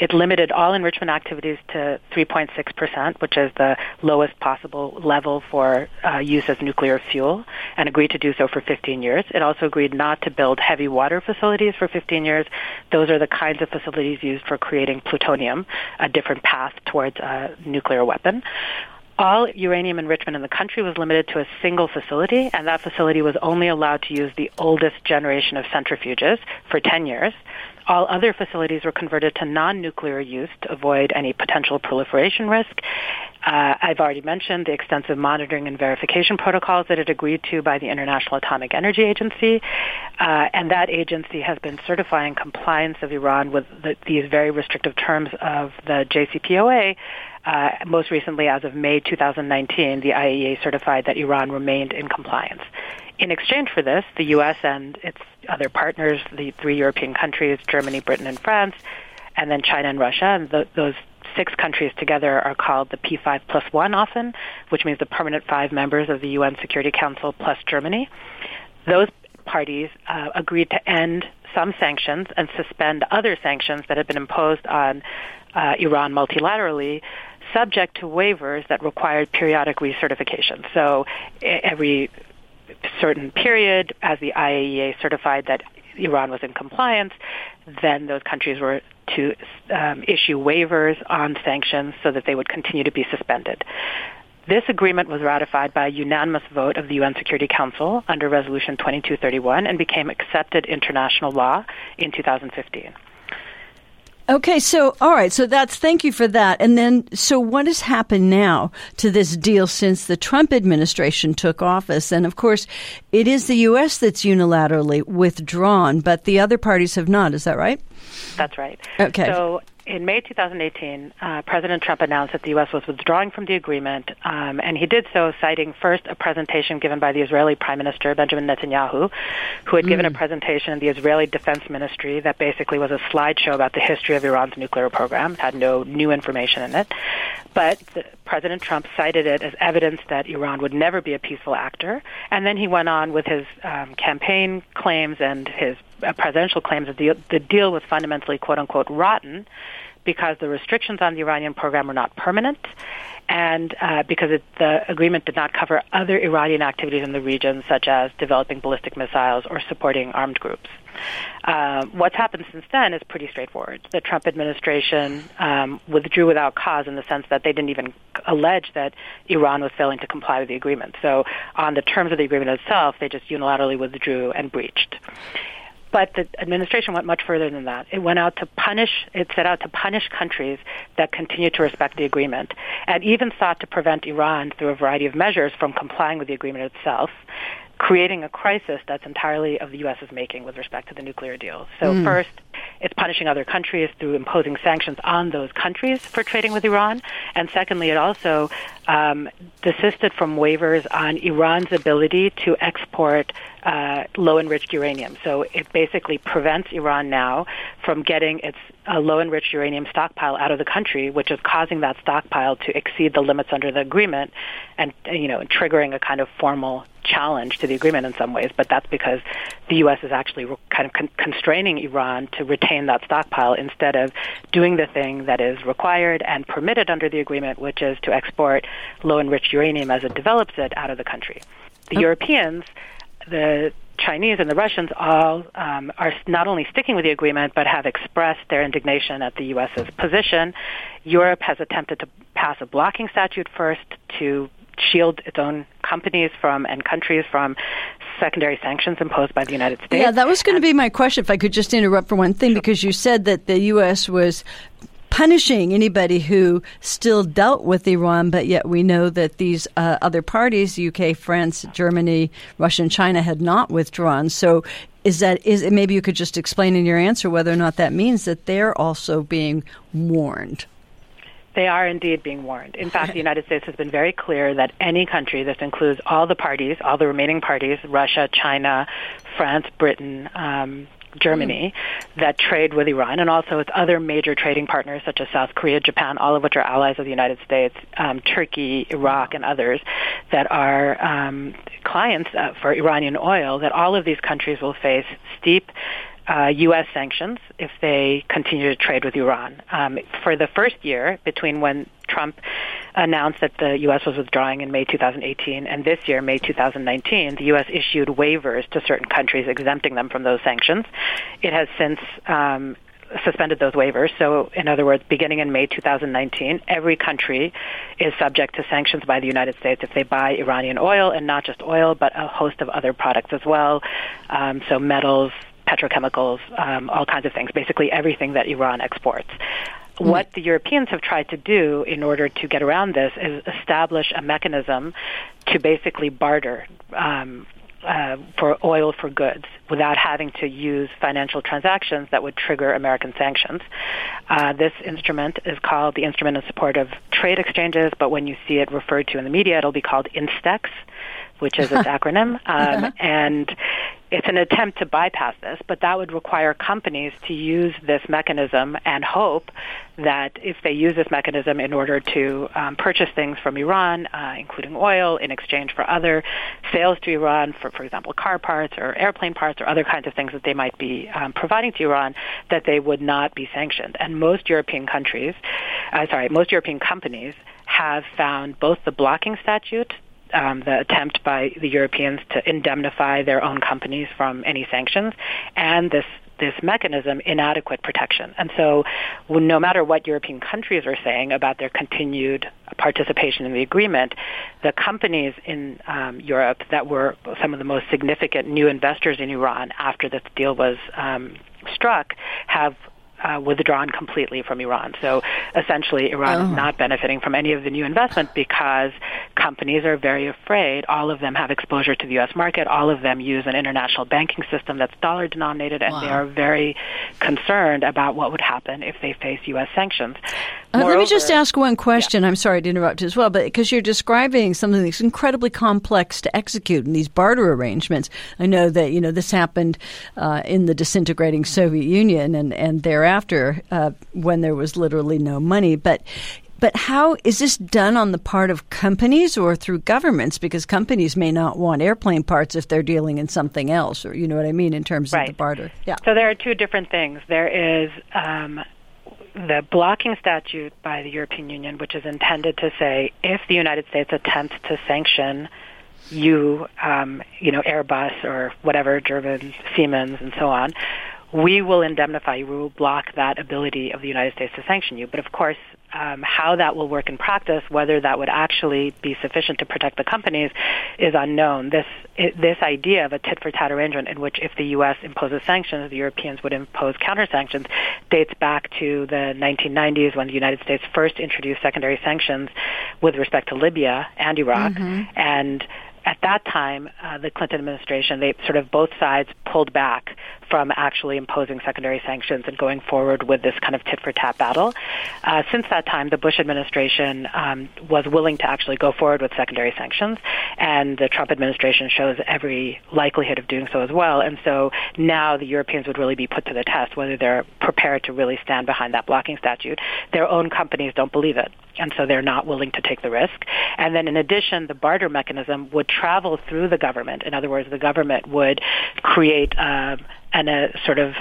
It limited all enrichment activities to 3.6%, which is the lowest possible level for uh, use as nuclear fuel, and agreed to do so for 15 years. It also agreed not to build heavy water facilities for 15 years. Those are the kinds of facilities used for creating plutonium, a different path towards a nuclear weapon all uranium enrichment in the country was limited to a single facility, and that facility was only allowed to use the oldest generation of centrifuges for 10 years. All other facilities were converted to non-nuclear use to avoid any potential proliferation risk. Uh, I've already mentioned the extensive monitoring and verification protocols that it agreed to by the International Atomic Energy Agency, uh, and that agency has been certifying compliance of Iran with the, these very restrictive terms of the JCPOA. Uh, most recently, as of May 2019, the IAEA certified that Iran remained in compliance. In exchange for this, the U.S. and its other partners, the three European countries, Germany, Britain, and France, and then China and Russia, and those six countries together are called the P5 plus one often, which means the permanent five members of the UN Security Council plus Germany. Those parties uh, agreed to end some sanctions and suspend other sanctions that had been imposed on uh, Iran multilaterally subject to waivers that required periodic recertification. So every certain period, as the IAEA certified that Iran was in compliance, then those countries were to um, issue waivers on sanctions so that they would continue to be suspended. This agreement was ratified by a unanimous vote of the UN Security Council under Resolution 2231 and became accepted international law in 2015. Okay, so all right, so that's thank you for that. And then, so what has happened now to this deal since the Trump administration took office? And of course, it is the U.S. that's unilaterally withdrawn, but the other parties have not. Is that right? That's right. Okay. So in May 2018, uh, President Trump announced that the U.S. was withdrawing from the agreement, um, and he did so citing first a presentation given by the Israeli Prime Minister Benjamin Netanyahu, who had mm. given a mm. presentation in the Israeli Defense Ministry that basically was a slideshow about the history of Iran's nuclear program, had no new information in it. But the, President Trump cited it as evidence that Iran would never be a peaceful actor, and then he went on with his um, campaign claims and his presidential claims that the, the deal was fundamentally quote unquote rotten because the restrictions on the Iranian program were not permanent and uh, because it, the agreement did not cover other Iranian activities in the region, such as developing ballistic missiles or supporting armed groups. Uh, what's happened since then is pretty straightforward. The Trump administration um, withdrew without cause in the sense that they didn't even allege that Iran was failing to comply with the agreement. So, on the terms of the agreement itself, they just unilaterally withdrew and breached. But the administration went much further than that. It went out to punish, it set out to punish countries that continue to respect the agreement, and even sought to prevent Iran through a variety of measures from complying with the agreement itself creating a crisis that's entirely of the U.S.'s making with respect to the nuclear deal. So mm. first, it's punishing other countries through imposing sanctions on those countries for trading with Iran, and secondly, it also um, desisted from waivers on Iran's ability to export uh, low enriched uranium. So it basically prevents Iran now from getting its uh, low enriched uranium stockpile out of the country, which is causing that stockpile to exceed the limits under the agreement, and you know triggering a kind of formal challenge to the agreement in some ways. But that's because the U.S. is actually kind of con- constraining Iran to retain that stockpile instead of doing the thing that is required and permitted under the agreement, which is to export low enriched uranium as it develops it out of the country. The Europeans the Chinese and the Russians all um, are not only sticking with the agreement, but have expressed their indignation at the U.S.'s position. Europe has attempted to pass a blocking statute first to shield its own companies from and countries from secondary sanctions imposed by the United States. Yeah, that was going to be my question. If I could just interrupt for one thing, because you said that the U.S. was punishing anybody who still dealt with Iran, but yet we know that these uh, other parties, UK, France, Germany, Russia, and China, had not withdrawn. So is that is maybe you could just explain in your answer whether or not that means that they're also being warned. They are indeed being warned. In fact, the United States has been very clear that any country, this includes all the parties, all the remaining parties, Russia, China, France, Britain, um, Germany mm. that trade with Iran, and also its other major trading partners such as South Korea, Japan, all of which are allies of the United States, um, Turkey, Iraq, and others that are um, clients uh, for Iranian oil. That all of these countries will face steep uh, U.S. sanctions if they continue to trade with Iran. Um, for the first year, between when Trump announced that the U.S. was withdrawing in May 2018 and this year, May 2019, the U.S. issued waivers to certain countries exempting them from those sanctions. It has since um, suspended those waivers. So, in other words, beginning in May 2019, every country is subject to sanctions by the United States if they buy Iranian oil, and not just oil, but a host of other products as well. Um, so, metals, petrochemicals, um, all kinds of things, basically everything that Iran exports. What the Europeans have tried to do in order to get around this is establish a mechanism to basically barter um, uh, for oil for goods without having to use financial transactions that would trigger American sanctions. Uh, this instrument is called the Instrument in Support of Trade Exchanges, but when you see it referred to in the media, it'll be called INSTEX which is its [laughs] acronym, um, and it's an attempt to bypass this, but that would require companies to use this mechanism and hope that if they use this mechanism in order to um, purchase things from Iran, uh, including oil, in exchange for other sales to Iran, for, for example, car parts or airplane parts or other kinds of things that they might be um, providing to Iran, that they would not be sanctioned. And most European countries, uh, sorry, most European companies have found both the blocking statute um, the attempt by the Europeans to indemnify their own companies from any sanctions, and this this mechanism inadequate protection. And so, no matter what European countries are saying about their continued participation in the agreement, the companies in um, Europe that were some of the most significant new investors in Iran after this deal was um, struck have uh, withdrawn completely from Iran. So essentially, Iran oh. is not benefiting from any of the new investment because companies are very afraid. All of them have exposure to the U.S. market. All of them use an international banking system that's dollar denominated, and wow. they are very concerned about what would happen if they face U.S. sanctions. Uh, let me just ask one question. Yeah. I'm sorry to interrupt as well, but because you're describing something that's incredibly complex to execute in these barter arrangements. I know that you know this happened uh, in the disintegrating Soviet Union and and thereafter uh, when there was literally no money, but. But how is this done on the part of companies or through governments? Because companies may not want airplane parts if they're dealing in something else, or you know what I mean in terms right. of the barter. Yeah. So there are two different things. There is um, the blocking statute by the European Union, which is intended to say if the United States attempts to sanction you, um, you know, Airbus or whatever, German, Siemens, and so on, we will indemnify you. We will block that ability of the United States to sanction you. But of course, um, how that will work in practice, whether that would actually be sufficient to protect the companies, is unknown. This it, this idea of a tit for tat arrangement in which if the U.S. imposes sanctions, the Europeans would impose counter sanctions, dates back to the 1990s when the United States first introduced secondary sanctions with respect to Libya and Iraq, mm-hmm. and at that time, uh, the Clinton administration, they sort of both sides pulled back from actually imposing secondary sanctions and going forward with this kind of tit for tat battle. Uh, since that time, the Bush administration um, was willing to actually go forward with secondary sanctions, and the Trump administration shows every likelihood of doing so as well. And so now the Europeans would really be put to the test whether they're prepared to really stand behind that blocking statute. Their own companies don't believe it and so they're not willing to take the risk. And then in addition, the barter mechanism would travel through the government. In other words, the government would create uh, an, a sort of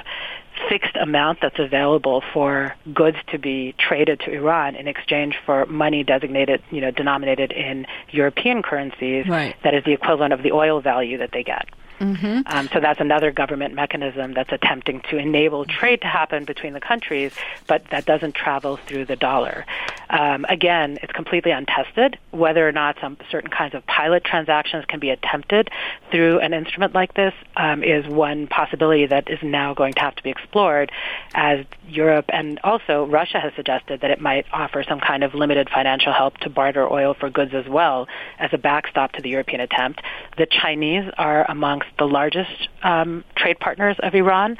fixed amount that's available for goods to be traded to Iran in exchange for money designated, you know, denominated in European currencies right. that is the equivalent of the oil value that they get. Mm-hmm. Um, so that's another government mechanism that's attempting to enable trade to happen between the countries, but that doesn't travel through the dollar. Um, again, it's completely untested whether or not some certain kinds of pilot transactions can be attempted through an instrument like this um, is one possibility that is now going to have to be explored as Europe and also Russia has suggested that it might offer some kind of limited financial help to barter oil for goods as well as a backstop to the European attempt. The Chinese are amongst the largest um, trade partners of Iran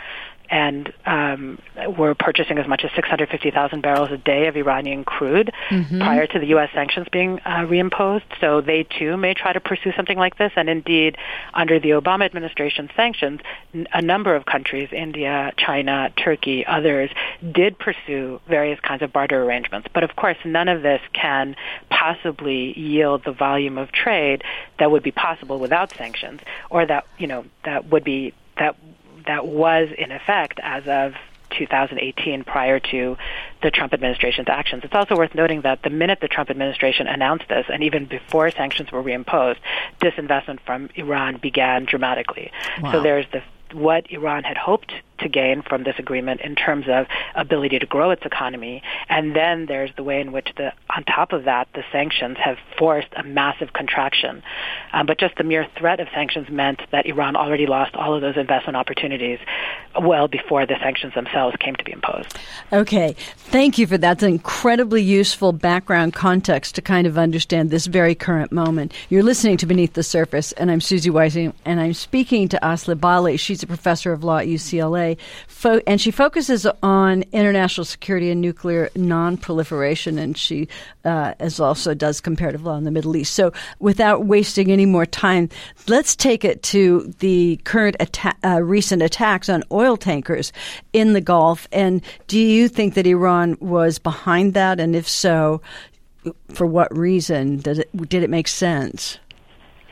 and um, were purchasing as much as 650,000 barrels a day of Iranian crude mm-hmm. prior to the U.S. sanctions being uh, reimposed. So they too may try to pursue something like this. And indeed, under the Obama administration sanctions, a number of countries, India, China, Turkey, others, did pursue various kinds of barter arrangements. But of course, none of this can possibly yield the volume of trade that would be possible without sanctions, or that you know that would be that that was in effect as of 2018 prior to the Trump administration's actions. It's also worth noting that the minute the Trump administration announced this, and even before sanctions were reimposed, disinvestment from Iran began dramatically. Wow. So there's the what Iran had hoped to gain from this agreement in terms of ability to grow its economy. And then there's the way in which the, on top of that, the sanctions have forced a massive contraction. Um, but just the mere threat of sanctions meant that Iran already lost all of those investment opportunities well before the sanctions themselves came to be imposed. Okay. Thank you for that. It's an incredibly useful background context to kind of understand this very current moment. You're listening to Beneath the Surface, and I'm Suzi Weissman, and I'm speaking to Asli Bâli. She's a professor of law at UCLA fo- and she focuses on international security and nuclear non-proliferation, and she uh, as also does comparative law in the Middle East. So, without wasting any more time, let's take it to the current atta- uh, recent attacks on oil tankers in the Gulf. And do you think that Iran was behind that? And if so, for what reason? Did it, did it make sense?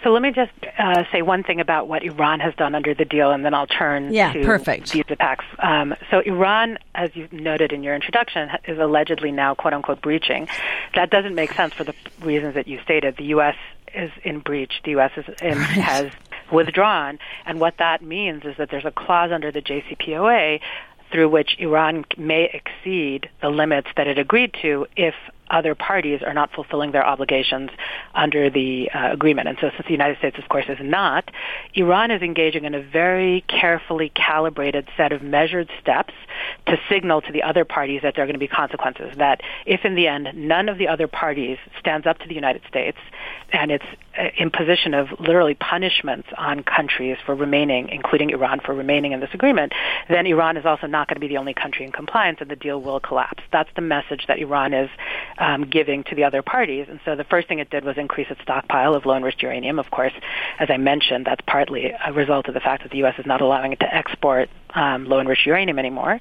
So let me just uh, say one thing about what Iran has done under the deal, and then I'll turn yeah, to perfect. these attacks. Um, so Iran, as you noted in your introduction, is allegedly now "quote unquote" breaching. That doesn't make sense for the reasons that you stated. The U.S. is in breach. The U.S. Is in, right. has withdrawn, and what that means is that there's a clause under the JCPOA through which Iran may exceed the limits that it agreed to if other parties are not fulfilling their obligations under the uh, agreement. And so since the United States, of course, is not, Iran is engaging in a very carefully calibrated set of measured steps to signal to the other parties that there are going to be consequences, that if in the end none of the other parties stands up to the United States and it's uh, imposition of literally punishments on countries for remaining, including Iran for remaining in this agreement, then Iran is also not going to be the only country in compliance and the deal will collapse. That's the message that Iran is um, giving to the other parties. And so the first thing it did was increase its stockpile of low enriched uranium. Of course, as I mentioned, that's partly a result of the fact that the U.S. is not allowing it to export um, low enriched uranium anymore.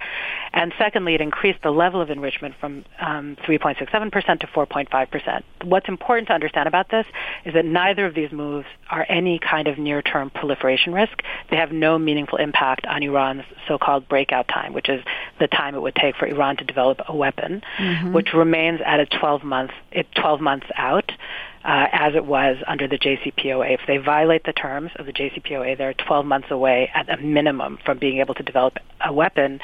And secondly, it increased the level of enrichment from um, 3.67% to 4.5%. What's important to understand about this is that neither of these moves are any kind of near term proliferation risk. They have no meaningful impact on Iran's so called breakout time, which is the time it would take for Iran to develop a weapon, mm-hmm. which remains at a 12 month, 12 months out uh, as it was under the JCPOA. If they violate the terms of the JCPOA, they're 12 months away at a minimum from being able to develop a weapon,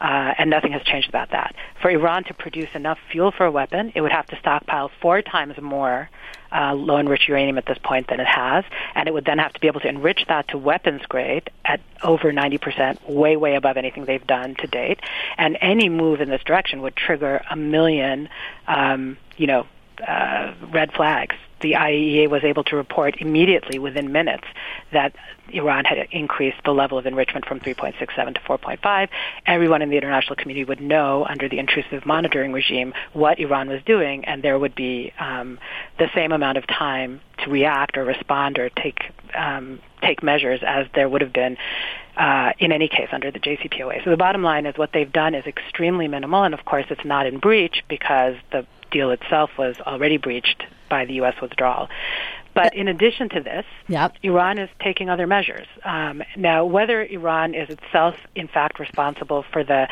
uh, and nothing has changed about that. For Iran to produce enough fuel for a weapon, it would have to stockpile four times more uh, low enriched uranium at this point than it has, and it would then have to be able to enrich that to weapons grade at over 90%, way, way above anything they've done to date. And any move in this direction would trigger a million, um, you know, uh, red flags. The IAEA was able to report immediately within minutes that Iran had increased the level of enrichment from 3.67 to 4.5. Everyone in the international community would know under the intrusive monitoring regime what Iran was doing, and there would be um, the same amount of time to react or respond or take um, take measures as there would have been uh, in any case under the JCPOA. So the bottom line is what they've done is extremely minimal, and of course it's not in breach because the deal itself was already breached by the U.S. withdrawal. But in addition to this, yep. Iran is taking other measures. Um, now, whether Iran is itself, in fact, responsible for the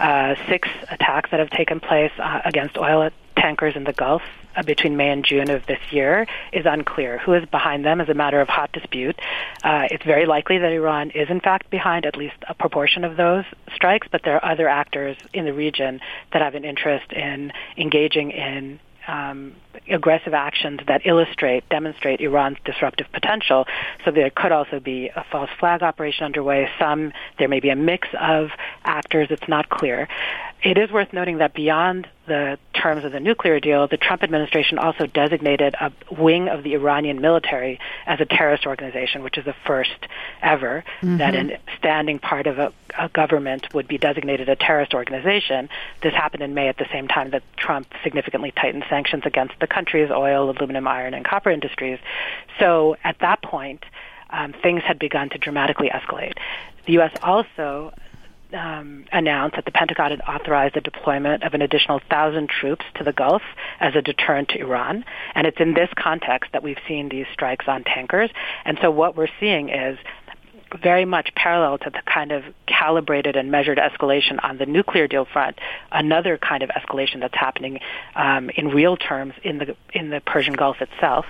uh, six attacks that have taken place uh, against oil tankers in the Gulf uh, between May and June of this year is unclear. Who is behind them is a matter of hot dispute. Uh, it's very likely that Iran is, in fact, behind at least a proportion of those strikes, but there are other actors in the region that have an interest in engaging in um, aggressive actions that illustrate, demonstrate Iran's disruptive potential. So there could also be a false flag operation underway. Some, there may be a mix of actors. It's not clear. It is worth noting that beyond the terms of the nuclear deal, the Trump administration also designated a wing of the Iranian military as a terrorist organization, which is the first ever mm-hmm. that a standing part of a, a, government would be designated a terrorist organization. This happened in May at the same time that Trump significantly tightened sanctions against the country's oil, aluminum, iron, and copper industries. So at that point, um, things had begun to dramatically escalate. The U.S. also um, announced that the Pentagon had authorized the deployment of an additional thousand troops to the Gulf as a deterrent to Iran. And it's in this context that we've seen these strikes on tankers. And so what we're seeing is very much parallel to the kind of calibrated and measured escalation on the nuclear deal front, another kind of escalation that's happening um, in real terms in the in the Persian Gulf itself.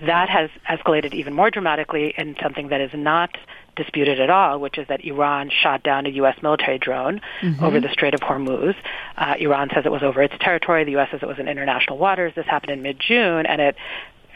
That has escalated even more dramatically in something that is not disputed at all, which is that Iran shot down a U.S. military drone mm-hmm. over the Strait of Hormuz. Uh, Iran says it was over its territory. The U.S. says it was in international waters. This happened in mid-June, and it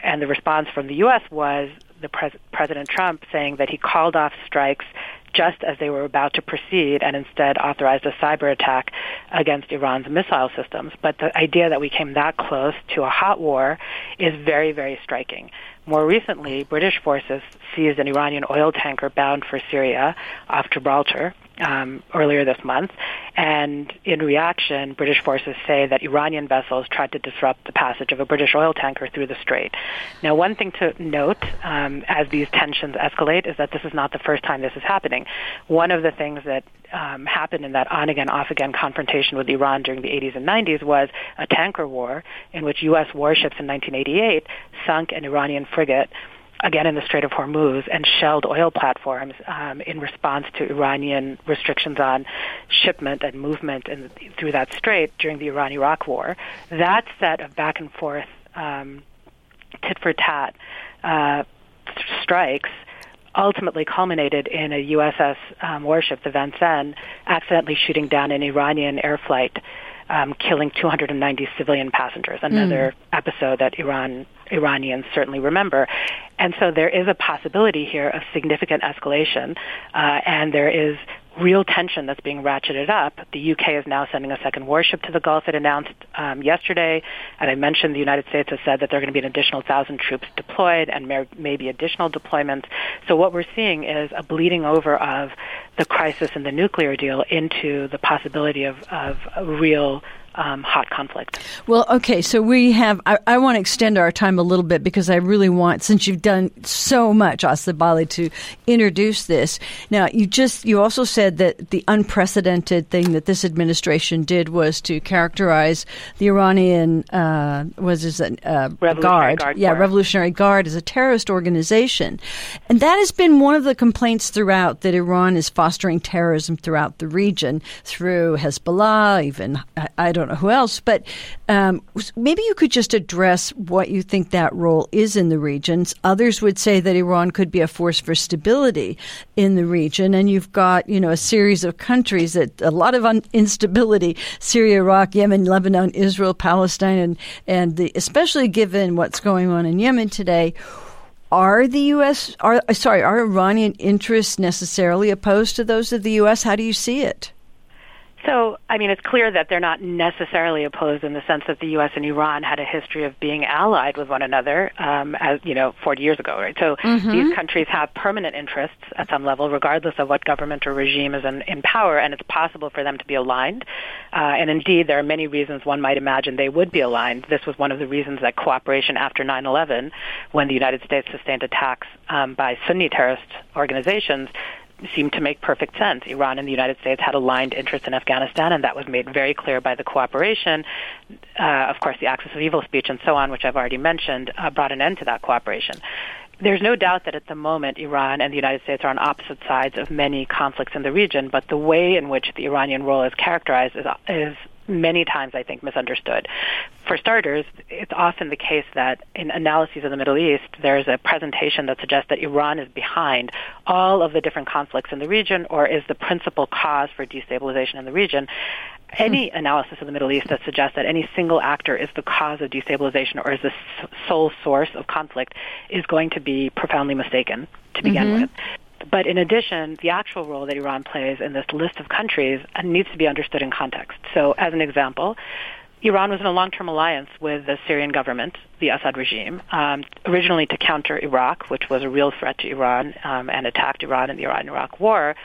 and the response from the U.S. was the pres- President Trump saying that he called off strikes just as they were about to proceed and instead authorized a cyber attack against Iran's missile systems. But the idea that we came that close to a hot war is very, very striking. More recently, British forces seized an Iranian oil tanker bound for Syria off Gibraltar um, earlier this month. And in reaction, British forces say that Iranian vessels tried to disrupt the passage of a British oil tanker through the strait. Now, one thing to note um, as these tensions escalate is that this is not the first time this is happening. One of the things that um, happened in that on again, off again confrontation with Iran during the 80s and 90s was a tanker war in which U.S. warships in 1988 sunk an Iranian frigate again in the Strait of Hormuz and shelled oil platforms um, in response to Iranian restrictions on shipment and movement in, through that strait during the Iran-Iraq War. That set of back and forth um, tit for tat uh, strikes ultimately culminated in a USS um, warship, the Vincennes, accidentally shooting down an Iranian air flight um, killing 290 civilian passengers. Another mm. episode that Iran Iranians certainly remember. And so there is a possibility here of significant escalation, uh, and there is real tension that's being ratcheted up. The UK is now sending a second warship to the Gulf. It announced um, yesterday, and I mentioned the United States has said that there are going to be an additional thousand troops deployed and may, maybe additional deployments. So what we're seeing is a bleeding over of the crisis in the nuclear deal into the possibility of, of real um, hot conflict. Well, okay, so we have, I, I, want to extend our time a little bit because I really want, since you've done so much, Asli Bâli, to introduce this. Now, you just, you also said that the unprecedented thing that this administration did was to characterize the Iranian, uh, was it, uh, Revolutionary Guard, Guard yeah, Revolutionary Guard as a terrorist organization. And that has been one of the complaints throughout that Iran is fostering terrorism throughout the region through Hezbollah, even, I, I don't don't know who else, but um, maybe you could just address what you think that role is in the regions. Others would say that Iran could be a force for stability in the region, and you've got you know a series of countries that a lot of un- instability: Syria, Iraq, Yemen, Lebanon, Israel, Palestine, and and the, especially given what's going on in Yemen today are the U.S. are sorry are Iranian interests necessarily opposed to those of the U.S.? How do you see it? So, I mean, it's clear that they're not necessarily opposed in the sense that the U.S. and Iran had a history of being allied with one another, um, as you know, 40 years ago, right? So mm-hmm. these countries have permanent interests at some level, regardless of what government or regime is in, in power, and it's possible for them to be aligned. Uh, and indeed, there are many reasons one might imagine they would be aligned. This was one of the reasons that cooperation after 9/11, when the United States sustained attacks um, by Sunni terrorist organizations, seemed to make perfect sense. Iran and the United States had aligned interests in Afghanistan, and that was made very clear by the cooperation. Uh, of course, the Axis of Evil speech and so on, which I've already mentioned, uh, brought an end to that cooperation. There's no doubt that at the moment Iran and the United States are on opposite sides of many conflicts in the region, but the way in which the Iranian role is characterized is, is many times, I think, misunderstood. For starters, it's often the case that in analyses of the Middle East, there's a presentation that suggests that Iran is behind all of the different conflicts in the region or is the principal cause for destabilization in the region. Any hmm. analysis of the Middle East that suggests that any single actor is the cause of destabilization or is the sole source of conflict is going to be profoundly mistaken to begin mm-hmm. with. But in addition, the actual role that Iran plays in this list of countries needs to be understood in context. So, as an example, Iran was in a long-term alliance with the Syrian government, the Assad regime, um, originally to counter Iraq, which was a real threat to Iran um, and attacked Iran in the Iran-Iraq War.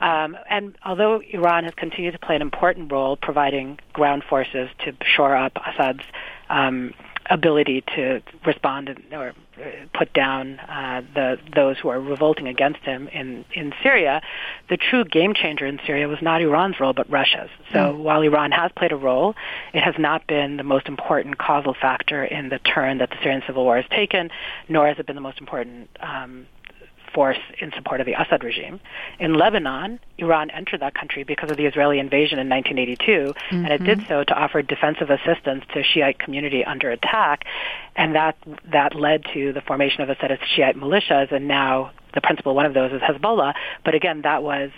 Um, and although Iran has continued to play an important role providing ground forces to shore up Assad's um, ability to respond or uh, put down uh, the those who are revolting against him in in Syria, the true game changer in Syria was not Iran's role but Russia's. So mm. while Iran has played a role, it has not been the most important causal factor in the turn that the Syrian civil war has taken, nor has it been the most important um, force in support of the Assad regime. In Lebanon, Iran entered that country because of the Israeli invasion in 1982, mm-hmm. and it did mm-hmm. so to offer defensive assistance to a Shiite community under attack, and that that led to the formation of a set of Shiite militias, and now the principal one of those is Hezbollah. But again, that was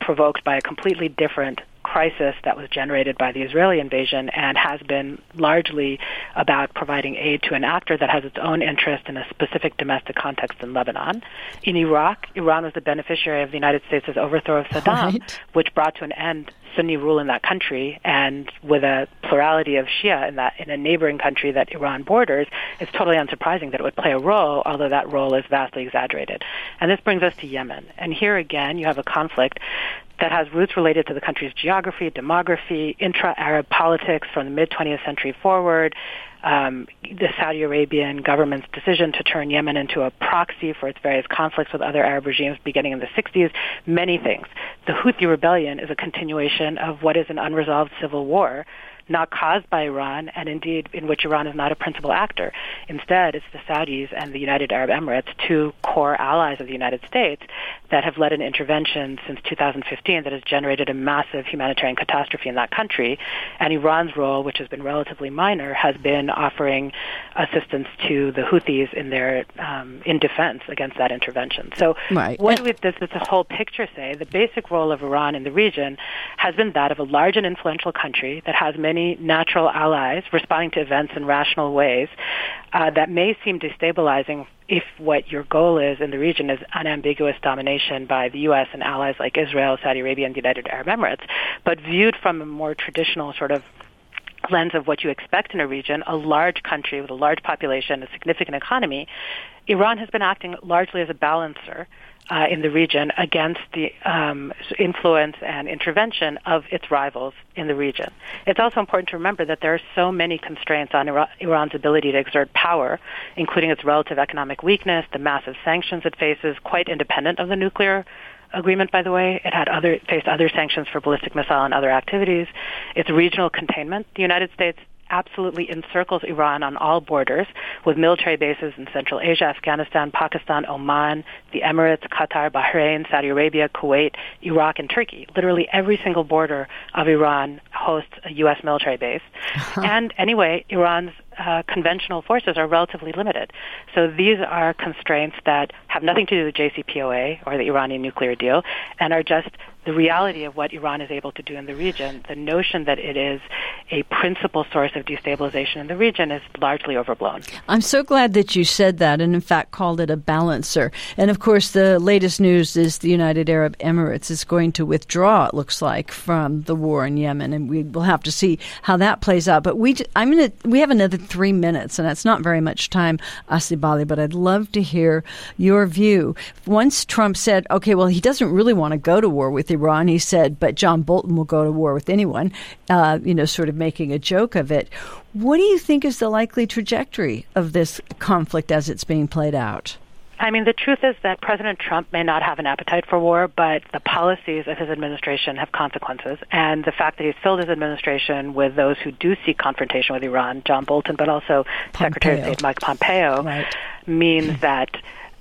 provoked by a completely different crisis that was generated by the Israeli invasion and has been largely about providing aid to an actor that has its own interest in a specific domestic context in Lebanon. In Iraq, Iran was the beneficiary of the United States' overthrow of Saddam, right. which brought to an end Sunni rule in that country, and with a plurality of Shia in that in a neighboring country that Iran borders, it's totally unsurprising that it would play a role, although that role is vastly exaggerated. And this brings us to Yemen. And here again, you have a conflict that has roots related to the country's geography, demography, intra-Arab politics from the mid-20th century forward, um, the Saudi Arabian government's decision to turn Yemen into a proxy for its various conflicts with other Arab regimes beginning in the 60s, many things. The Houthi rebellion is a continuation of what is an unresolved civil war not caused by Iran, and indeed in which Iran is not a principal actor. Instead, it's the Saudis and the United Arab Emirates, two core allies of the United States, that have led an intervention since 2015 that has generated a massive humanitarian catastrophe in that country. And Iran's role, which has been relatively minor, has been offering assistance to the Houthis in their um, in defense against that intervention. So, right. what does this the whole picture say? The basic role of Iran in the region has been that of a large and influential country that has many many natural allies responding to events in rational ways uh, that may seem destabilizing if what your goal is in the region is unambiguous domination by the U.S. and allies like Israel, Saudi Arabia, and the United Arab Emirates. But viewed from a more traditional sort of lens of what you expect in a region, a large country with a large population, a significant economy, Iran has been acting largely as a balancer uh, in the region against the um, influence and intervention of its rivals in the region. It's also important to remember that there are so many constraints on Iran's ability to exert power, including its relative economic weakness, the massive sanctions it faces, quite independent of the nuclear agreement, by the way. It had other faced other sanctions for ballistic missile and other activities. Its regional containment. The United States absolutely encircles Iran on all borders with military bases in Central Asia, Afghanistan, Pakistan, Oman, the Emirates, Qatar, Bahrain, Saudi Arabia, Kuwait, Iraq, and Turkey. Literally every single border of Iran hosts a U.S. military base. Uh-huh. And anyway, Iran's uh, conventional forces are relatively limited. So these are constraints that have nothing to do with JCPOA or the Iranian nuclear deal and are just the reality of what Iran is able to do in the region, the notion that it is a principal source of destabilization in the region is largely overblown. I'm so glad that you said that and, in fact, called it a balancer. And, of course, the latest news is the United Arab Emirates is going to withdraw, it looks like, from the war in Yemen. And we will have to see how that plays out. But we, I'm gonna, we have another three minutes, and that's not very much time, Asli but I'd love to hear your view. Once Trump said, okay, well, he doesn't really want to go to war with Iran, he said, but John Bolton will go to war with anyone, uh, you know, sort of making a joke of it. What do you think is the likely trajectory of this conflict as it's being played out? I mean, the truth is that President Trump may not have an appetite for war, but the policies of his administration have consequences. And the fact that he's filled his administration with those who do seek confrontation with Iran, John Bolton, but also Pompeo. Secretary of State Mike Pompeo, right. means that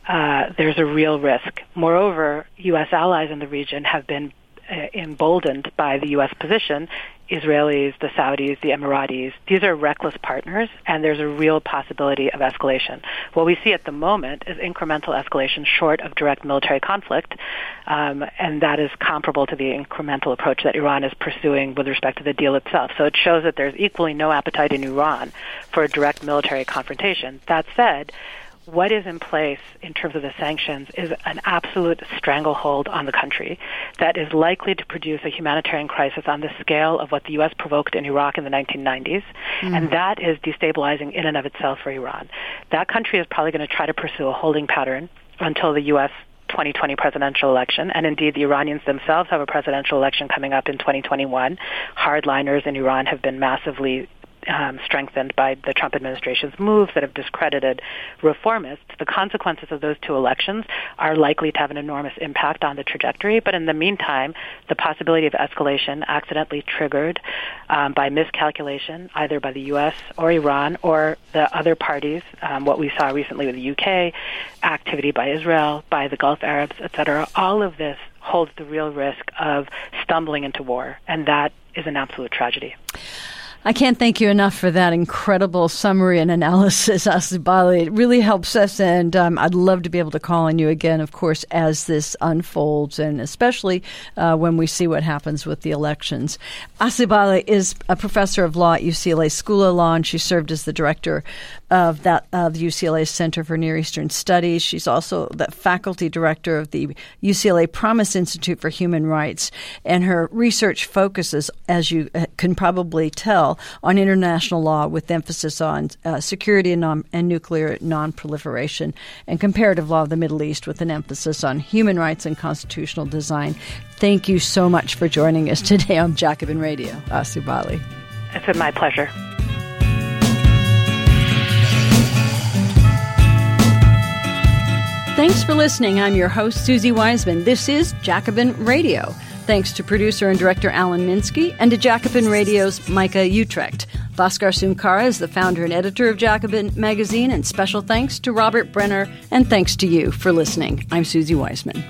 uh, there's a real risk. Moreover, U.S. allies in the region have been uh, emboldened by the U.S. position Israelis, the Saudis, the Emiratis, these are reckless partners, and there's a real possibility of escalation. What we see at the moment is incremental escalation short of direct military conflict, um, and that is comparable to the incremental approach that Iran is pursuing with respect to the deal itself. So it shows that there's equally no appetite in Iran for a direct military confrontation. That said, what is in place in terms of the sanctions is an absolute stranglehold on the country that is likely to produce a humanitarian crisis on the scale of what the U.S. provoked in Iraq in the 1990s, mm. and that is destabilizing in and of itself for Iran. That country is probably going to try to pursue a holding pattern until the U.S. 2020 presidential election, and indeed the Iranians themselves have a presidential election coming up in 2021. Hardliners in Iran have been massively um, strengthened by the Trump administration's moves that have discredited reformists, the consequences of those two elections are likely to have an enormous impact on the trajectory. But in the meantime, the possibility of escalation accidentally triggered um, by miscalculation, either by the U.S. or Iran or the other parties, um, what we saw recently with the UK, activity by Israel, by the Gulf Arabs, etc., all of this holds the real risk of stumbling into war, and that is an absolute tragedy. I can't thank you enough for that incredible summary and analysis, Asli Bâli. It really helps us, and um, I'd love to be able to call on you again, of course, as this unfolds, and especially uh, when we see what happens with the elections. Asli Bâli is a professor of law at UCLA School of Law, and she served as the director of that of the UCLA Center for Near Eastern Studies. She's also the faculty director of the UCLA Promise Institute for Human Rights, and her research focuses, as you uh, can probably tell on international law with emphasis on uh, security and, non- and nuclear nonproliferation, and comparative law of the Middle East with an emphasis on human rights and constitutional design. Thank you so much for joining us today on Jacobin Radio, Asli Bâli. It's been my pleasure. Thanks for listening. I'm your host, Suzi Weissman. This is Jacobin Radio. Thanks to producer and director Alan Minsky and to Jacobin Radio's Micah Uetricht. Bhaskar Sunkara is the founder and editor of Jacobin Magazine, and special thanks to Robert Brenner, and thanks to you for listening. I'm Suzi Weissman.